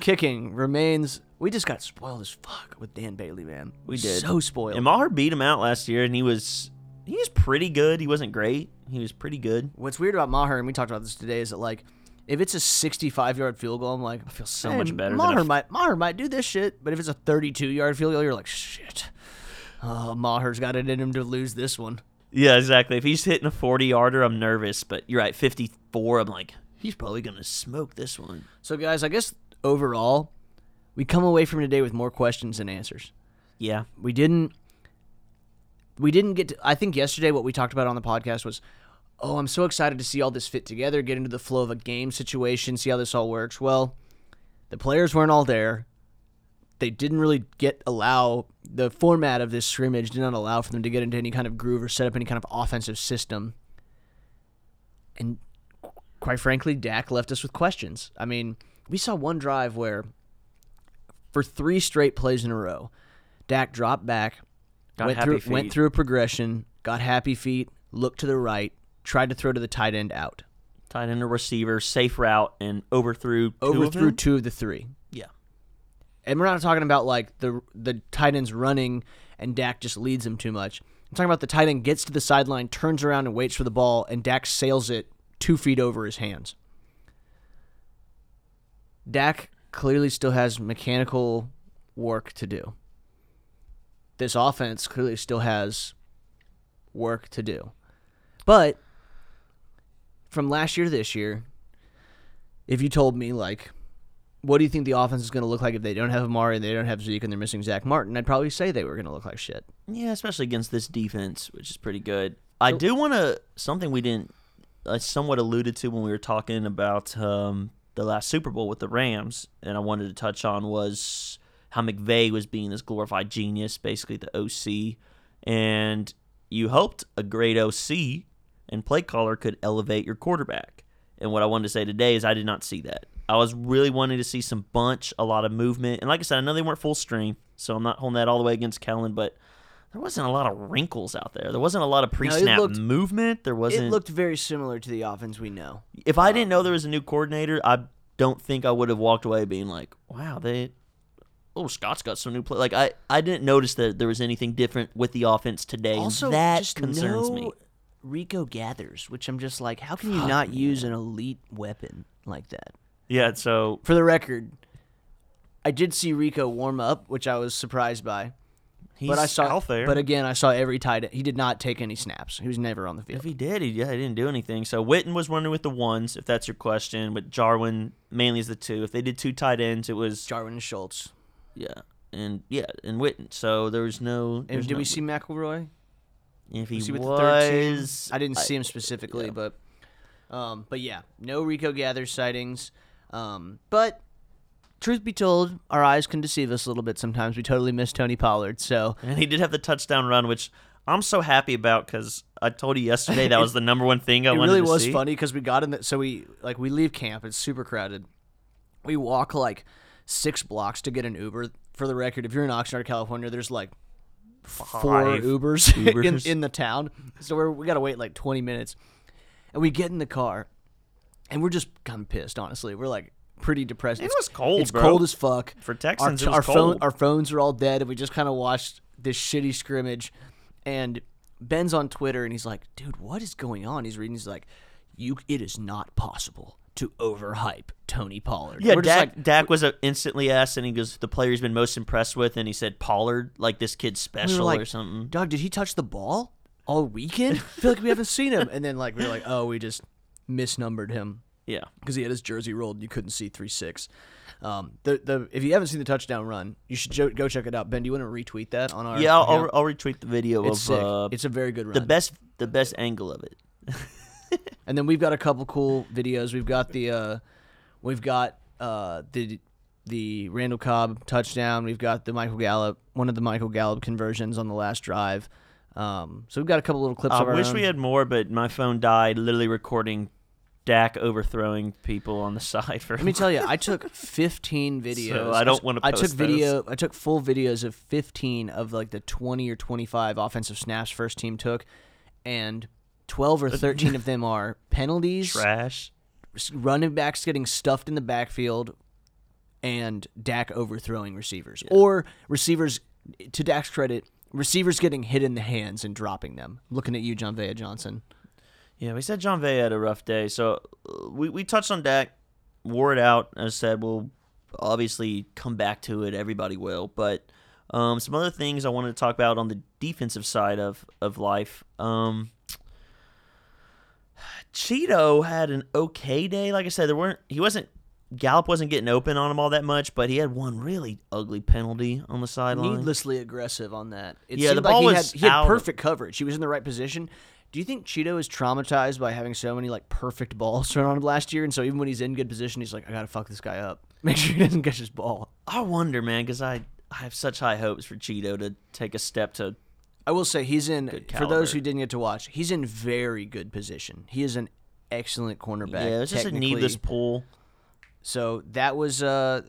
[SPEAKER 1] kicking remains. We just got spoiled as fuck with Dan Bailey, man.
[SPEAKER 2] We did.
[SPEAKER 1] so spoiled.
[SPEAKER 2] And Maher beat him out last year, and he was he was pretty good. He wasn't great. He was pretty good.
[SPEAKER 1] What's weird about Maher, and we talked about this today, is that like, if it's a 65 yard field goal, I'm like, I
[SPEAKER 2] feel so much better
[SPEAKER 1] Maher might Maher might do this shit, but if it's a 32 yard field goal, you're like, shit. Oh, Maher's got it in him to lose this one.
[SPEAKER 2] Yeah, exactly. If he's hitting a 40 yarder, I'm nervous. But you're right, 54. I'm like, he's probably gonna smoke this one.
[SPEAKER 1] So, guys, I guess overall, we come away from today with more questions than answers.
[SPEAKER 2] Yeah,
[SPEAKER 1] we didn't we didn't get to, i think yesterday what we talked about on the podcast was oh i'm so excited to see all this fit together get into the flow of a game situation see how this all works. Well the players weren't all there. They didn't really get allow the format of this scrimmage did not allow for them to get into any kind of groove or set up any kind of offensive system. And quite frankly Dak left us with questions. I mean we saw one drive where for three straight plays in a row Dak dropped back
[SPEAKER 2] Got
[SPEAKER 1] went through
[SPEAKER 2] feet.
[SPEAKER 1] went through a progression, got happy feet, looked to the right, tried to throw to the tight end out.
[SPEAKER 2] tight end or receiver, safe route, and overthrew. two of
[SPEAKER 1] Overthrew
[SPEAKER 2] them?
[SPEAKER 1] two of the three.
[SPEAKER 2] Yeah,
[SPEAKER 1] And we're not talking about like the the tight end's running and Dak just leads him too much. I'm talking about the tight end gets to the sideline, turns around and waits for the ball, and Dak sails it two feet over his hands. Dak clearly still has mechanical work to do. This offense clearly still has work to do. But from last year to this year, if you told me like what do you think the offense is going to look like if they don't have Amari and they don't have Zeke and they're missing Zach Martin? I'd probably say they were going to look like shit.
[SPEAKER 2] yeah, especially against this defense, which is pretty good. I do want to something we didn't. I somewhat alluded to when we were talking about um, the last Super Bowl with the Rams, and I wanted to touch on was how McVay was being this glorified genius, basically the OC, and you hoped a great OC and play caller could elevate your quarterback. And what I wanted to say today is I did not see that. I was really wanting to see some bunch, a lot of movement, and like I said, I know they weren't full strength, so I'm not holding that all the way against Kellen, but there wasn't a lot of wrinkles out there. There wasn't a lot of pre-snap
[SPEAKER 1] looked-
[SPEAKER 2] movement. There wasn't.
[SPEAKER 1] It looked very similar to the offense we know.
[SPEAKER 2] if I didn't know there um, was a new coordinator, I don't think I would have walked away being like, "Wow, they." Oh, Scott's got some new play. Like I, I didn't notice that there was anything different with the offense today. and
[SPEAKER 1] Also,
[SPEAKER 2] that concerns
[SPEAKER 1] no
[SPEAKER 2] me.
[SPEAKER 1] Rico Gathers, which I'm just like, how can you not use an elite weapon like that?
[SPEAKER 2] Yeah. So
[SPEAKER 1] For the record, I did see Rico warm up, which I was surprised by.
[SPEAKER 2] he's
[SPEAKER 1] but I saw,
[SPEAKER 2] out there.
[SPEAKER 1] but again, I saw every tight. end. He did not take any snaps. He was never on the field.
[SPEAKER 2] If he did, he, yeah, he didn't do anything. So Witten was running with the ones, if that's your question. But Jarwin mainly is the two. If they did two tight ends, it was
[SPEAKER 1] Jarwin and Schultz.
[SPEAKER 2] yeah, and yeah, and Witten. So there was no.
[SPEAKER 1] And
[SPEAKER 2] there's
[SPEAKER 1] did
[SPEAKER 2] no-
[SPEAKER 1] we see McElroy?
[SPEAKER 2] If he
[SPEAKER 1] Was he
[SPEAKER 2] was?
[SPEAKER 1] I didn't see him specifically,
[SPEAKER 2] yeah.
[SPEAKER 1] but um, but yeah, no Rico Gathers sightings. Um, but truth be told, our eyes can deceive us a little bit sometimes. We totally miss Tony Pollard. So
[SPEAKER 2] And he did have the touchdown run, which I'm so happy about because I told you yesterday that was the number one thing I
[SPEAKER 1] it
[SPEAKER 2] wanted
[SPEAKER 1] really
[SPEAKER 2] to
[SPEAKER 1] was funny because we got in the so we like we leave camp. It's super crowded. We walk like six blocks to get an Uber. For the record, if you're in Oxnard, California, there's like four
[SPEAKER 2] Five
[SPEAKER 1] Ubers, in, in the town. So we're, we got to wait like 20 minutes. And we get in the car, and we're just kind of pissed, honestly. We're like pretty depressed.
[SPEAKER 2] It
[SPEAKER 1] It's-
[SPEAKER 2] was cold,
[SPEAKER 1] It's
[SPEAKER 2] bro.
[SPEAKER 1] cold as fuck.
[SPEAKER 2] For
[SPEAKER 1] Our,
[SPEAKER 2] Texans,
[SPEAKER 1] our,
[SPEAKER 2] cold.
[SPEAKER 1] Phone, our phones are all dead, and we just kind of watched this shitty scrimmage. And Ben's on Twitter, and he's like, dude, what is going on? He's reading, he's like, you, it is not possible to overhype Tony Pollard.
[SPEAKER 2] Yeah,
[SPEAKER 1] We're
[SPEAKER 2] Dak,
[SPEAKER 1] like,
[SPEAKER 2] Dak was instantly asked, and he goes, "The player he's been most impressed with," and he said Pollard, like this kid's
[SPEAKER 1] we
[SPEAKER 2] special
[SPEAKER 1] like,
[SPEAKER 2] or something.
[SPEAKER 1] Dog, did he touch the ball all weekend? I feel like we haven't seen him. And then like we are like, oh, we just misnumbered him
[SPEAKER 2] Yeah,
[SPEAKER 1] because he had his jersey rolled. and You couldn't see three six. Um, the the if you haven't seen the touchdown run, you should jo- go check it out. Ben, do you want to retweet that on our?
[SPEAKER 2] yeah. I'll. I'll, I'll retweet the video
[SPEAKER 1] it's
[SPEAKER 2] of
[SPEAKER 1] sick.
[SPEAKER 2] uh,
[SPEAKER 1] it's a very good run.
[SPEAKER 2] the best, the best angle of it.
[SPEAKER 1] And then we've got a couple cool videos. We've got the uh, we've got uh, the the Randall Cobb touchdown. We've got the Michael Gallup, one of the Michael Gallup conversions on the last drive. Um, so we've got a couple little clips.
[SPEAKER 2] I wish
[SPEAKER 1] own.
[SPEAKER 2] we had more, but my phone died literally recording Dak overthrowing people on the side for.
[SPEAKER 1] Let me tell you, I took 15 videos.
[SPEAKER 2] So I don't wanna
[SPEAKER 1] I took
[SPEAKER 2] post those.
[SPEAKER 1] video. I took full videos of 15 of like the 20 or 25 offensive snaps first team took, and 12 or 13 of them are penalties,
[SPEAKER 2] trash.
[SPEAKER 1] running backs getting stuffed in the backfield, and Dak overthrowing receivers or receivers. To Dak's credit, receivers getting hit in the hands and dropping them. Looking at you, Jon'Vea Johnson.
[SPEAKER 2] Yeah, we said Jon'Vea had a rough day. So uh, we, we touched on Dak, wore it out. As I said, we'll obviously come back to it. Everybody will. But um, some other things I wanted to talk about on the defensive side of, of life. Um, Chido had an okay day. Like I said, there weren't he wasn't Gallup wasn't getting open on him all that much, but he had one really ugly penalty on the sideline.
[SPEAKER 1] needlessly aggressive on that. It
[SPEAKER 2] Yeah, the
[SPEAKER 1] like
[SPEAKER 2] ball
[SPEAKER 1] he
[SPEAKER 2] was
[SPEAKER 1] had, he had perfect coverage. He was in the right position. Do you think Chido is traumatized by having so many like perfect balls thrown on him last year, and so even when he's in good position, he's like, I gotta fuck this guy up, make sure he doesn't catch his ball.
[SPEAKER 2] I wonder, man, because I I have such high hopes for Chido to take a step to
[SPEAKER 1] I will say he's in for those who didn't get to watch. He's in very good position. He is an excellent cornerback.
[SPEAKER 2] yeah, it's just a needless pull.
[SPEAKER 1] So that was uh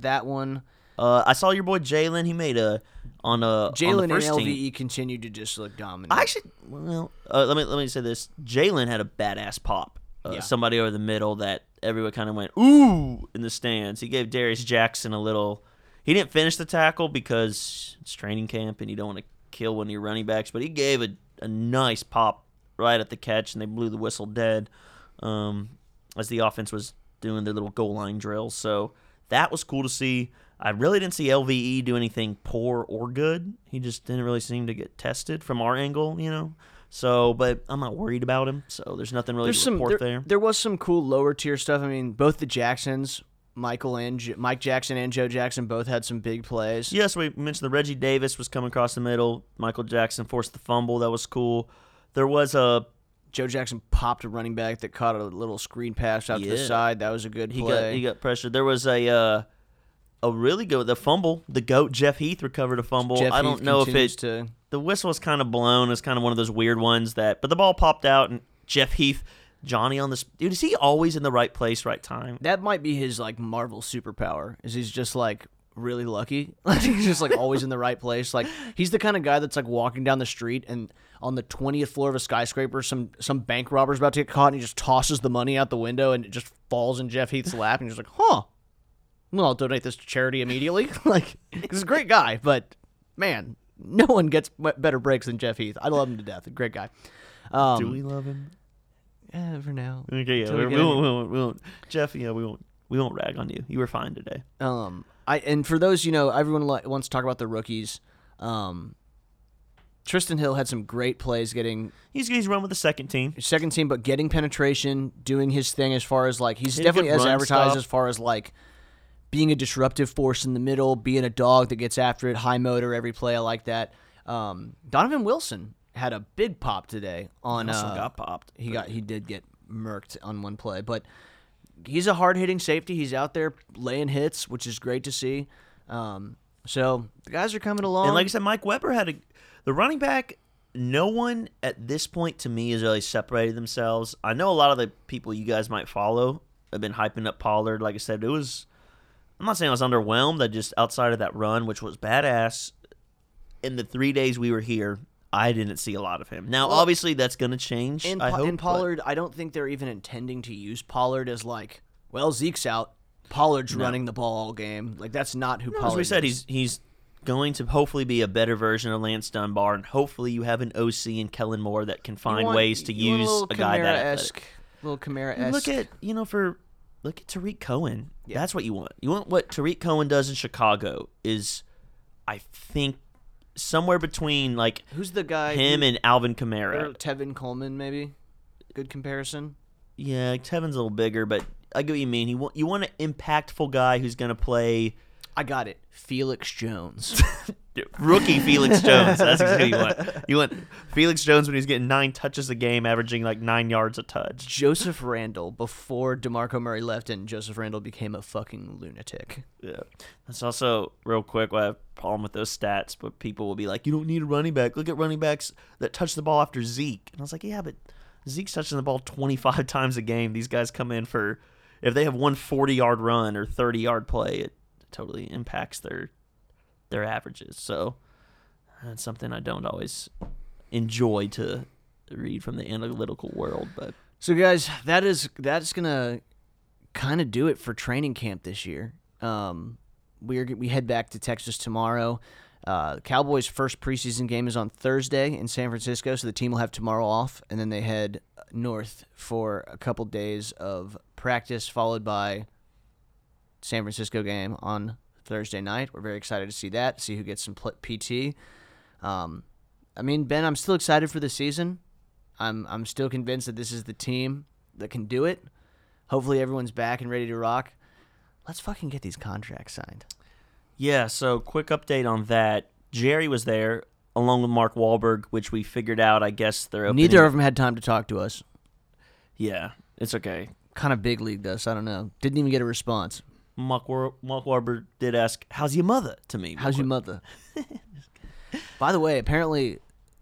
[SPEAKER 1] that one.
[SPEAKER 2] Uh, I saw your boy Jalen. He made a on a on
[SPEAKER 1] Jalen and LVE
[SPEAKER 2] team.
[SPEAKER 1] continued to just look dominant.
[SPEAKER 2] I actually, well, uh, let me let me say this. Jalen had a badass pop. Uh,
[SPEAKER 1] Yeah.
[SPEAKER 2] Somebody over the middle that everyone kind of went ooh in the stands. He gave Darius Jackson a little. He didn't finish the tackle because it's training camp and you don't want to kill one of your running backs. But he gave a, a nice pop right at the catch and they blew the whistle dead. Um, as the offense was doing their little goal line drills. So that was cool to see. I really didn't see LVE do anything poor or good. He just didn't really seem to get tested from our angle, you know. So, but I'm not worried about him. So there's nothing really
[SPEAKER 1] There's
[SPEAKER 2] to
[SPEAKER 1] some
[SPEAKER 2] report
[SPEAKER 1] there,
[SPEAKER 2] there.
[SPEAKER 1] there was some cool lower tier stuff. I mean, both the Jacksons, Michael and J- Mike Jackson and Joe Jackson, both had some big plays.
[SPEAKER 2] Yes, we mentioned the Reggie Davis was coming across the middle. Michael Jackson forced the fumble. That was cool. There was a
[SPEAKER 1] Joe Jackson popped a running back that caught a little screen pass out to the side. That was a good
[SPEAKER 2] he
[SPEAKER 1] play.
[SPEAKER 2] got he got pressured. There was a uh, a really good the fumble. The goat Jeff Heath recovered a fumble.
[SPEAKER 1] Jeff
[SPEAKER 2] I don't
[SPEAKER 1] Heath
[SPEAKER 2] know if it
[SPEAKER 1] to
[SPEAKER 2] the whistle was kind of blown. It's kind of one of those weird ones that, but the ball popped out and Jeff Heath, Johnny on this dude. Is he always in the right place, right time?
[SPEAKER 1] that might be his like Marvel superpower. Is he's just like really lucky. Like, he's just like always in the right place. Like he's the kind of guy that's like walking down the street and on the twentieth floor of a skyscraper, some some bank robber's about to get caught, and he just tosses the money out the window, and it just falls in Jeff Heath's lap, and he's like, "Huh, well, I'll donate this to charity immediately." like he's a great guy, but man, no one gets better breaks than Jeff Heath. I love him to death. Great guy. Um,
[SPEAKER 2] Do we love him?
[SPEAKER 1] Eh, for now.
[SPEAKER 2] Okay, yeah, we,
[SPEAKER 1] we
[SPEAKER 2] we, won't, we, won't, we won't. Jeff, yeah, we won't. We won't rag on you. You were fine today.
[SPEAKER 1] Um, I and for those you know, everyone li- wants to talk about the rookies. Um, Trysten Hill had some great plays getting
[SPEAKER 2] He's he's run with the second team.
[SPEAKER 1] second team, but getting penetration, doing his thing as far as like he's
[SPEAKER 2] He
[SPEAKER 1] definitely as advertised
[SPEAKER 2] stop.
[SPEAKER 1] as far as like being a disruptive force in the middle, being a dog that gets after it, high motor every play. I like that. Um, Donovan Wilson had a big pop today on.
[SPEAKER 2] Also
[SPEAKER 1] uh,
[SPEAKER 2] got popped.
[SPEAKER 1] he got he did get murked on one play, but he's a hard hitting safety. He's out there laying hits, which is great to see. Um, so the guys are coming along.
[SPEAKER 2] And like I said, Mike Weber had a the running back. No one at this point to me has really separated themselves. I know a lot of the people you guys might follow have been hyping up Pollard. Like I said, it was. I'm not saying I was underwhelmed. I just outside of that run, which was badass. In the three days we were here, I didn't see a lot of him. Now,
[SPEAKER 1] Well,
[SPEAKER 2] obviously, that's going to change.
[SPEAKER 1] in,
[SPEAKER 2] I hope, but-
[SPEAKER 1] Pollard, I don't think they're even intending to use Pollard as like, well, Zeke's out. Pollard's running the ball all game. Like that's not who
[SPEAKER 2] No,
[SPEAKER 1] Pollard
[SPEAKER 2] as we said,
[SPEAKER 1] is.
[SPEAKER 2] he's he's going to hopefully be a better version of Lance Dunbar, and hopefully you have an OC and Kellen Moore that can find
[SPEAKER 1] want-
[SPEAKER 2] ways to use
[SPEAKER 1] little
[SPEAKER 2] a guy that athletic.
[SPEAKER 1] Little Kamara esque.
[SPEAKER 2] Look at you know for look at Tarik Cohen. That's what you want. You want what Tarik Cohen does in Chicago is, I think, somewhere between like
[SPEAKER 1] who's the guy?
[SPEAKER 2] him
[SPEAKER 1] who,
[SPEAKER 2] and Alvin
[SPEAKER 1] or
[SPEAKER 2] Kamara.
[SPEAKER 1] Tevin Coleman, maybe. Good comparison.
[SPEAKER 2] Yeah, Tevin's a little bigger, but I get what you mean. He want you want an impactful guy who's going to play
[SPEAKER 1] I got it. Felix Jones.
[SPEAKER 2] rookie Felix Jones. That's exactly what you want. You want Felix Jones when he's getting nine touches a game, averaging like nine yards a touch.
[SPEAKER 1] Joseph Randle before DeMarco Murray left and Joseph Randle became a fucking lunatic.
[SPEAKER 2] Yeah. That's also real quick. I have a problem with those stats, but people will be like, "You don't need a running back. Look at running backs that touch the ball after Zeke." And I was like, "Yeah, but Zeke's touching the ball 25 times a game. These guys come in for if they have one 40 yard run or 30 yard play, it totally impacts their their averages. So that's something I don't always enjoy to read from the analytical world, but
[SPEAKER 1] So guys, that is that's gonna kind of do it for training camp this year. Um, we're we head back to Texas tomorrow. Uh, Cowboys' first preseason game is on Thursday in San Francisco, so the team will have tomorrow off, and then they head north for a couple days of practice, followed by San Francisco game on Thursday night. We're very excited to see that, see who gets some PT. Um, I mean, Ben, I'm still excited for the season. I'm I'm still convinced that this is the team that can do it. Hopefully, everyone's back and ready to rock. Let's fucking get these contracts signed.
[SPEAKER 2] Yeah, so quick update on that. Jerry was there along with Mark Wahlberg, which we figured out. I guess they're opening.
[SPEAKER 1] Neither of them had time to talk to us.
[SPEAKER 2] Yeah, it's okay.
[SPEAKER 1] Kind of big league us. I don't know. Didn't even get a response.
[SPEAKER 2] Mark, War- Mark Wahlberg did ask, "How's your mother?" to me.
[SPEAKER 1] How's your mother? By the way, apparently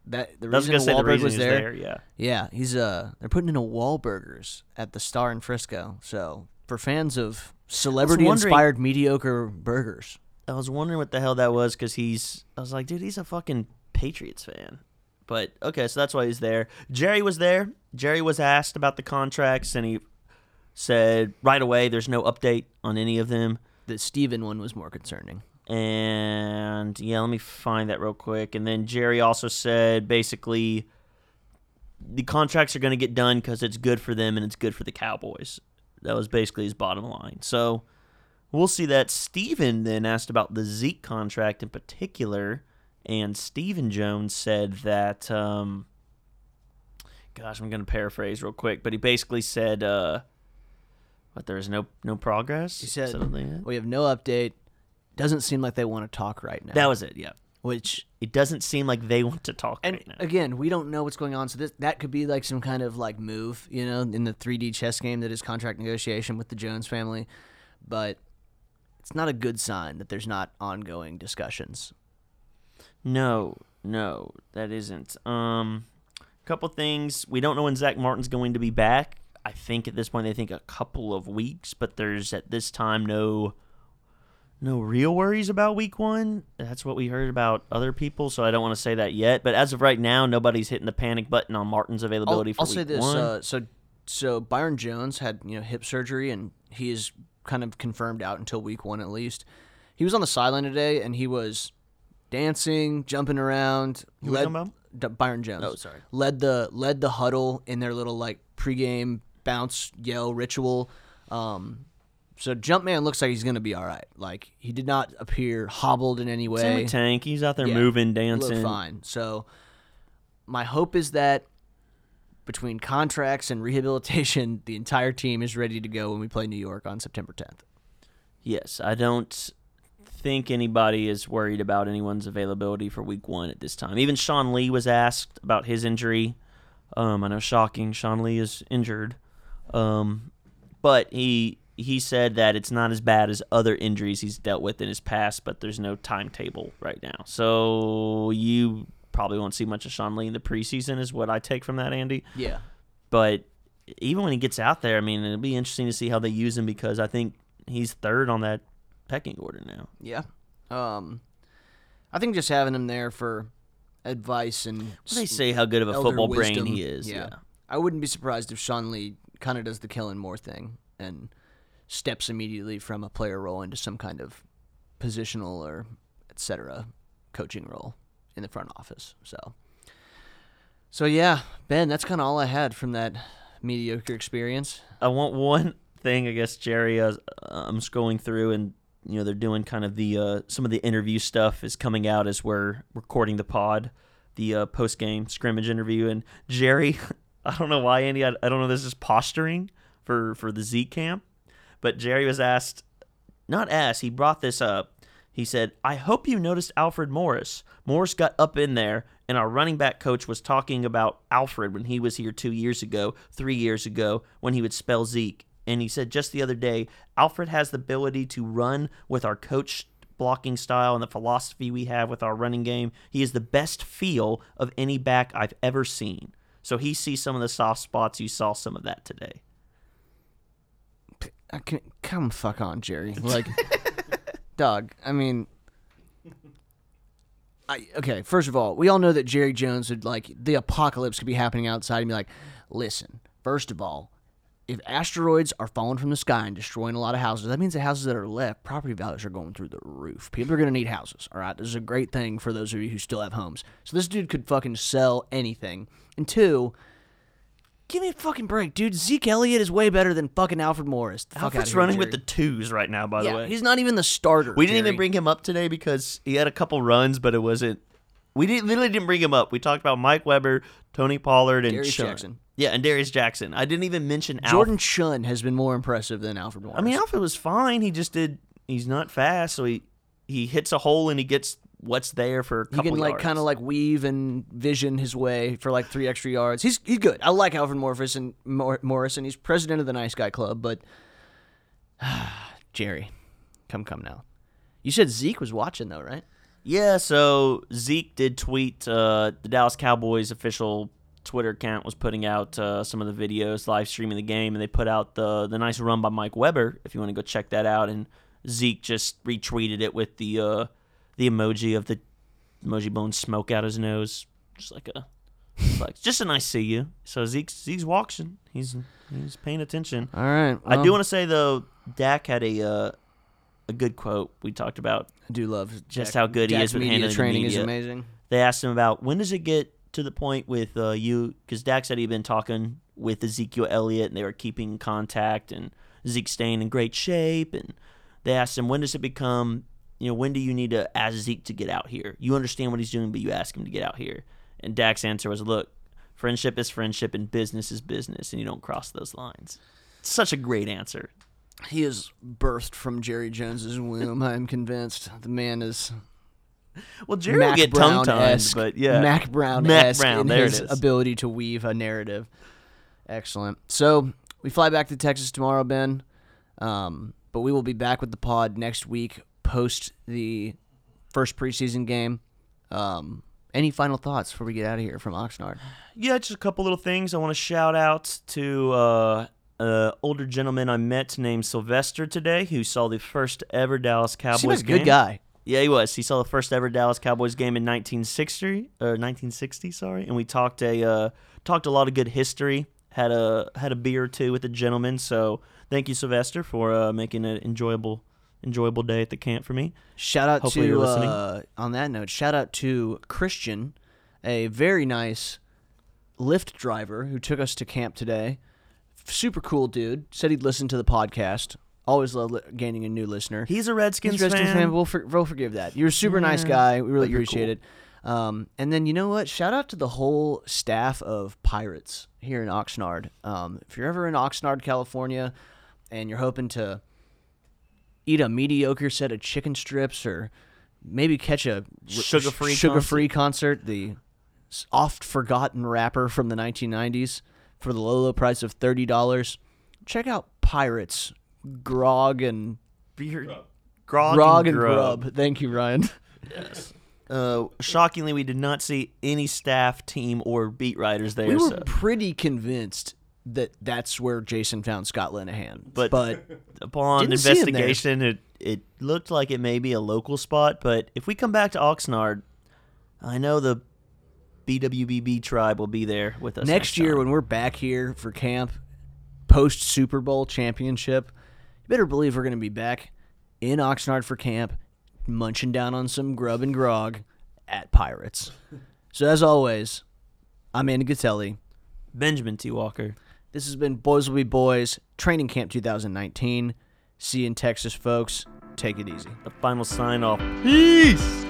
[SPEAKER 1] that the
[SPEAKER 2] I was
[SPEAKER 1] reason
[SPEAKER 2] gonna say the
[SPEAKER 1] Wahlberg
[SPEAKER 2] reason
[SPEAKER 1] was
[SPEAKER 2] he's
[SPEAKER 1] there,
[SPEAKER 2] there. Yeah,
[SPEAKER 1] Yeah, he's uh they're putting in a Wahlburgers at the Star in Frisco. So for fans of celebrity inspired mediocre burgers.
[SPEAKER 2] I was wondering what the hell that was because he's. I was like, dude, he's a fucking Patriots fan. But okay, so that's why he's there. Jerry was there. Jerry was asked about the contracts, and he said right away, "There's no update on any of them."
[SPEAKER 1] The Stephen one was more concerning.
[SPEAKER 2] And yeah, let me find that real quick. And then Jerry also said basically the contracts are going to get done because it's good for them and it's good for the Cowboys. That was basically his bottom line. So we'll see that. Stephen then asked about the Zeke contract in particular. And Stephen Jones said that, um, gosh, I'm going to paraphrase real quick, but he basically said, uh, what, there is no no progress?
[SPEAKER 1] He said,
[SPEAKER 2] Something?
[SPEAKER 1] We have no update. Doesn't seem like they want to talk right now.
[SPEAKER 2] that was it, yeah.
[SPEAKER 1] which
[SPEAKER 2] It doesn't seem like they want to talk
[SPEAKER 1] and
[SPEAKER 2] right now.
[SPEAKER 1] again, we don't know what's going on. So this that could be like some kind of like move, you know, in the 3D chess game that is contract negotiation with the Jones family. But it's not a good sign that there's not ongoing discussions.
[SPEAKER 2] No, no, that isn't. Um, couple things. We don't know when Zack Martin's going to be back. I think at this point they think a couple of weeks, but there's at this time no no real worries about week one. That's what we heard about other people, so I don't want to say that yet. But as of right now, nobody's hitting the panic button on Martin's
[SPEAKER 1] I'll,
[SPEAKER 2] availability for
[SPEAKER 1] I'll
[SPEAKER 2] week
[SPEAKER 1] say this.
[SPEAKER 2] one.
[SPEAKER 1] Uh, so so Byron Jones had you know hip surgery and he is kind of confirmed out until week one at least. He was on the sideline today and he was dancing, jumping around.
[SPEAKER 2] Who
[SPEAKER 1] led. D- Byron Jones.
[SPEAKER 2] Oh, sorry.
[SPEAKER 1] Led the led the huddle in their little like pregame bounce yell ritual. Um, so Jumpman looks like he's gonna be all right. Like he did not appear hobbled in any way.
[SPEAKER 2] Same with Tank. He's out there
[SPEAKER 1] Yeah,
[SPEAKER 2] moving, dancing.
[SPEAKER 1] fine. So my hope is that between contracts and rehabilitation, the entire team is ready to go when we play New York on September 10th.
[SPEAKER 2] Yes, I don't think anybody is worried about anyone's availability for week one at this time. Even Sean Lee was asked about his injury. Um, I know, shocking. Sean Lee is injured, um, but he he said that it's not as bad as other injuries he's dealt with in his past. But there's no timetable right now, so you probably won't see much of Sean Lee in the preseason. Is what I take from that, Andy.
[SPEAKER 1] Yeah.
[SPEAKER 2] But even when he gets out there, I mean, it'll be interesting to see how they use him because I think he's third on that pecking order now.
[SPEAKER 1] Yeah. Um, I think just having him there for advice and
[SPEAKER 2] They say how good of a football brain he is.
[SPEAKER 1] Yeah.
[SPEAKER 2] Yeah.
[SPEAKER 1] I wouldn't be surprised if Sean Lee kind of does the Kellen Moore thing and steps immediately from a player role into some kind of positional or et cetera coaching role in the front office. So, so yeah, Ben, that's kind of all I had from that mediocre experience.
[SPEAKER 2] I want one thing. I guess Jerry, uh, I'm scrolling through, and you know they're doing kind of the uh, some of the interview stuff is coming out as we're recording the pod, the uh, post game scrimmage interview, and Jerry. I don't know why, Andy. I, I don't know. This is posturing for for the Zeke camp, but Jerry was asked, not asked. He brought this up. He said, "I hope you noticed Alfred Morris. Morris got up in there, and our running back coach was talking about Alfred when he was here two years ago, three years ago, when he would spell Zeke. And he said just the other day, Alfred has the ability to run with our coach blocking style and the philosophy we have with our running game. He is the best feel of any back I've ever seen. So he sees some of the soft spots. You saw some of that today.
[SPEAKER 1] I can come fuck on, Jerry. Like, dog. I mean, I okay. First of all, we all know that Jerry Jones would like the apocalypse could be happening outside and be like, listen. First of all, if asteroids are falling from the sky and destroying a lot of houses, that means the houses that are left, property values are going through the roof. People are going to need houses, all right? This is a great thing for those of you who still have homes. So this dude could fucking sell anything. And two, give me a fucking break, dude. Zeke Elliott is way better than fucking Alfred Morris. The fuck
[SPEAKER 2] Alfred's
[SPEAKER 1] here,
[SPEAKER 2] running with the twos right now, by
[SPEAKER 1] yeah,
[SPEAKER 2] the way.
[SPEAKER 1] he's not even the starter.
[SPEAKER 2] We didn't
[SPEAKER 1] Jerry.
[SPEAKER 2] even bring him up today because he had a couple runs, but it wasn't. We didn't literally didn't bring him up. We talked about Mike Weber, Tony Pollard, and
[SPEAKER 1] Darius Jackson.
[SPEAKER 2] Yeah, and Darius Jackson. I didn't even mention Alfred.
[SPEAKER 1] Jordan Chunn has been more impressive than Alfred Morris.
[SPEAKER 2] I mean, Alfred was fine. He just did. He's not fast, so he he hits a hole and he gets what's there for a
[SPEAKER 1] he can like kind of like weave and vision his way for like three extra yards. He's he's good. I like Alfred Morris and Mor- Morris, and he's president of the Nice Guy Club. But Jerry, come come now. You said Zeke was watching though, right?
[SPEAKER 2] Yeah, so Zeke did tweet. Uh, the Dallas Cowboys official Twitter account was putting out uh, some of the videos, live streaming the game, and they put out the the nice run by Mike Weber. If you want to go check that out, and Zeke just retweeted it with the uh, the emoji of the emoji blowing smoke out his nose, just like a like just a nice see you. So Zeke's Zeke's watching. He's he's paying attention.
[SPEAKER 1] All right.
[SPEAKER 2] I do want to say though, Dak had a uh, a good quote we talked about
[SPEAKER 1] I do love
[SPEAKER 2] just
[SPEAKER 1] Dak-
[SPEAKER 2] how good he is with
[SPEAKER 1] media
[SPEAKER 2] handling the
[SPEAKER 1] training is
[SPEAKER 2] media.
[SPEAKER 1] amazing.
[SPEAKER 2] they asked him about when does it get to the point with uh, you because said he'd been talking with Ezekiel Elliott and they were keeping contact and Zeke staying in great shape and they asked him when does it become you know when do you need to ask Zeke to get out here? You understand what he's doing but you ask him to get out here. And Dak's answer was look friendship is friendship and business is business and you don't cross those lines. Such a great answer.
[SPEAKER 1] He is birthed from Jerry Jones's womb. I'm convinced. The man is
[SPEAKER 2] well Jerry
[SPEAKER 1] Mac
[SPEAKER 2] get tongue tied but yeah
[SPEAKER 1] Mac Brown
[SPEAKER 2] Mac Brown,
[SPEAKER 1] in
[SPEAKER 2] there
[SPEAKER 1] his
[SPEAKER 2] it is.
[SPEAKER 1] ability to weave a narrative. Excellent. So we fly back to Texas tomorrow, Ben. Um, but we will be back with the pod next week post the first preseason game. Um, any final thoughts before we get out of here from Oxnard?
[SPEAKER 2] yeah, just a couple little things. I want to shout out to uh, uh, older gentleman I met named Sylvester today, who saw the first ever Dallas Cowboys
[SPEAKER 1] Seems like a
[SPEAKER 2] game.
[SPEAKER 1] good guy.
[SPEAKER 2] Yeah, he was. He saw the first ever Dallas Cowboys game in 1960 or 1960, sorry, and we talked a uh, talked a lot of good history. Had a had a beer or two with the gentleman. So thank you, Sylvester, for uh, making an enjoyable enjoyable day at the camp for me.
[SPEAKER 1] Shout out
[SPEAKER 2] Hopefully
[SPEAKER 1] to uh, on that note. Shout out to Christian, a very nice Lyft driver who took us to camp today. Super cool dude. Said he'd listen to the podcast. Always love li- gaining a new listener.
[SPEAKER 2] He's a Redskins,
[SPEAKER 1] He's a Redskins
[SPEAKER 2] fan.
[SPEAKER 1] fan. We'll, for, we'll forgive that. You're a super nice guy. We really appreciate
[SPEAKER 2] cool.
[SPEAKER 1] it. Um, and then you know what? Shout out to the whole staff of Pirates here in Oxnard. Um, if you're ever in Oxnard, California, and you're hoping to eat a mediocre set of chicken strips or maybe catch a
[SPEAKER 2] Sugar-free
[SPEAKER 1] sugar-free concert, the oft forgotten rapper from the 1990s for the low low price of $30, check out Pirates grog and
[SPEAKER 2] Beer, grog,
[SPEAKER 1] grog
[SPEAKER 2] and
[SPEAKER 1] and
[SPEAKER 2] grub.
[SPEAKER 1] grub. Thank you, Ryan.
[SPEAKER 2] Uh, shockingly, we did not see any staff, team, or beat writers there.
[SPEAKER 1] We were
[SPEAKER 2] so.
[SPEAKER 1] pretty convinced that that's where Jason found Scott Linehan.
[SPEAKER 2] But-
[SPEAKER 1] but
[SPEAKER 2] Upon
[SPEAKER 1] Didn't see him there.
[SPEAKER 2] investigation, it it looked like it may be a local spot. But if we come back to Oxnard, I know the BWBB tribe will be there with us
[SPEAKER 1] next year
[SPEAKER 2] time.
[SPEAKER 1] when we're back here for camp, post Super Bowl championship, you better believe we're going to be back in Oxnard for camp, munching down on some grub and grog at Pirates. so as always, I'm Andy Gatelli.
[SPEAKER 2] Benjamin T. Walker.
[SPEAKER 1] This has been Boys Will Be Boys Training Camp 2019. See you in Texas, folks. Take it easy.
[SPEAKER 2] The final sign off. Peace.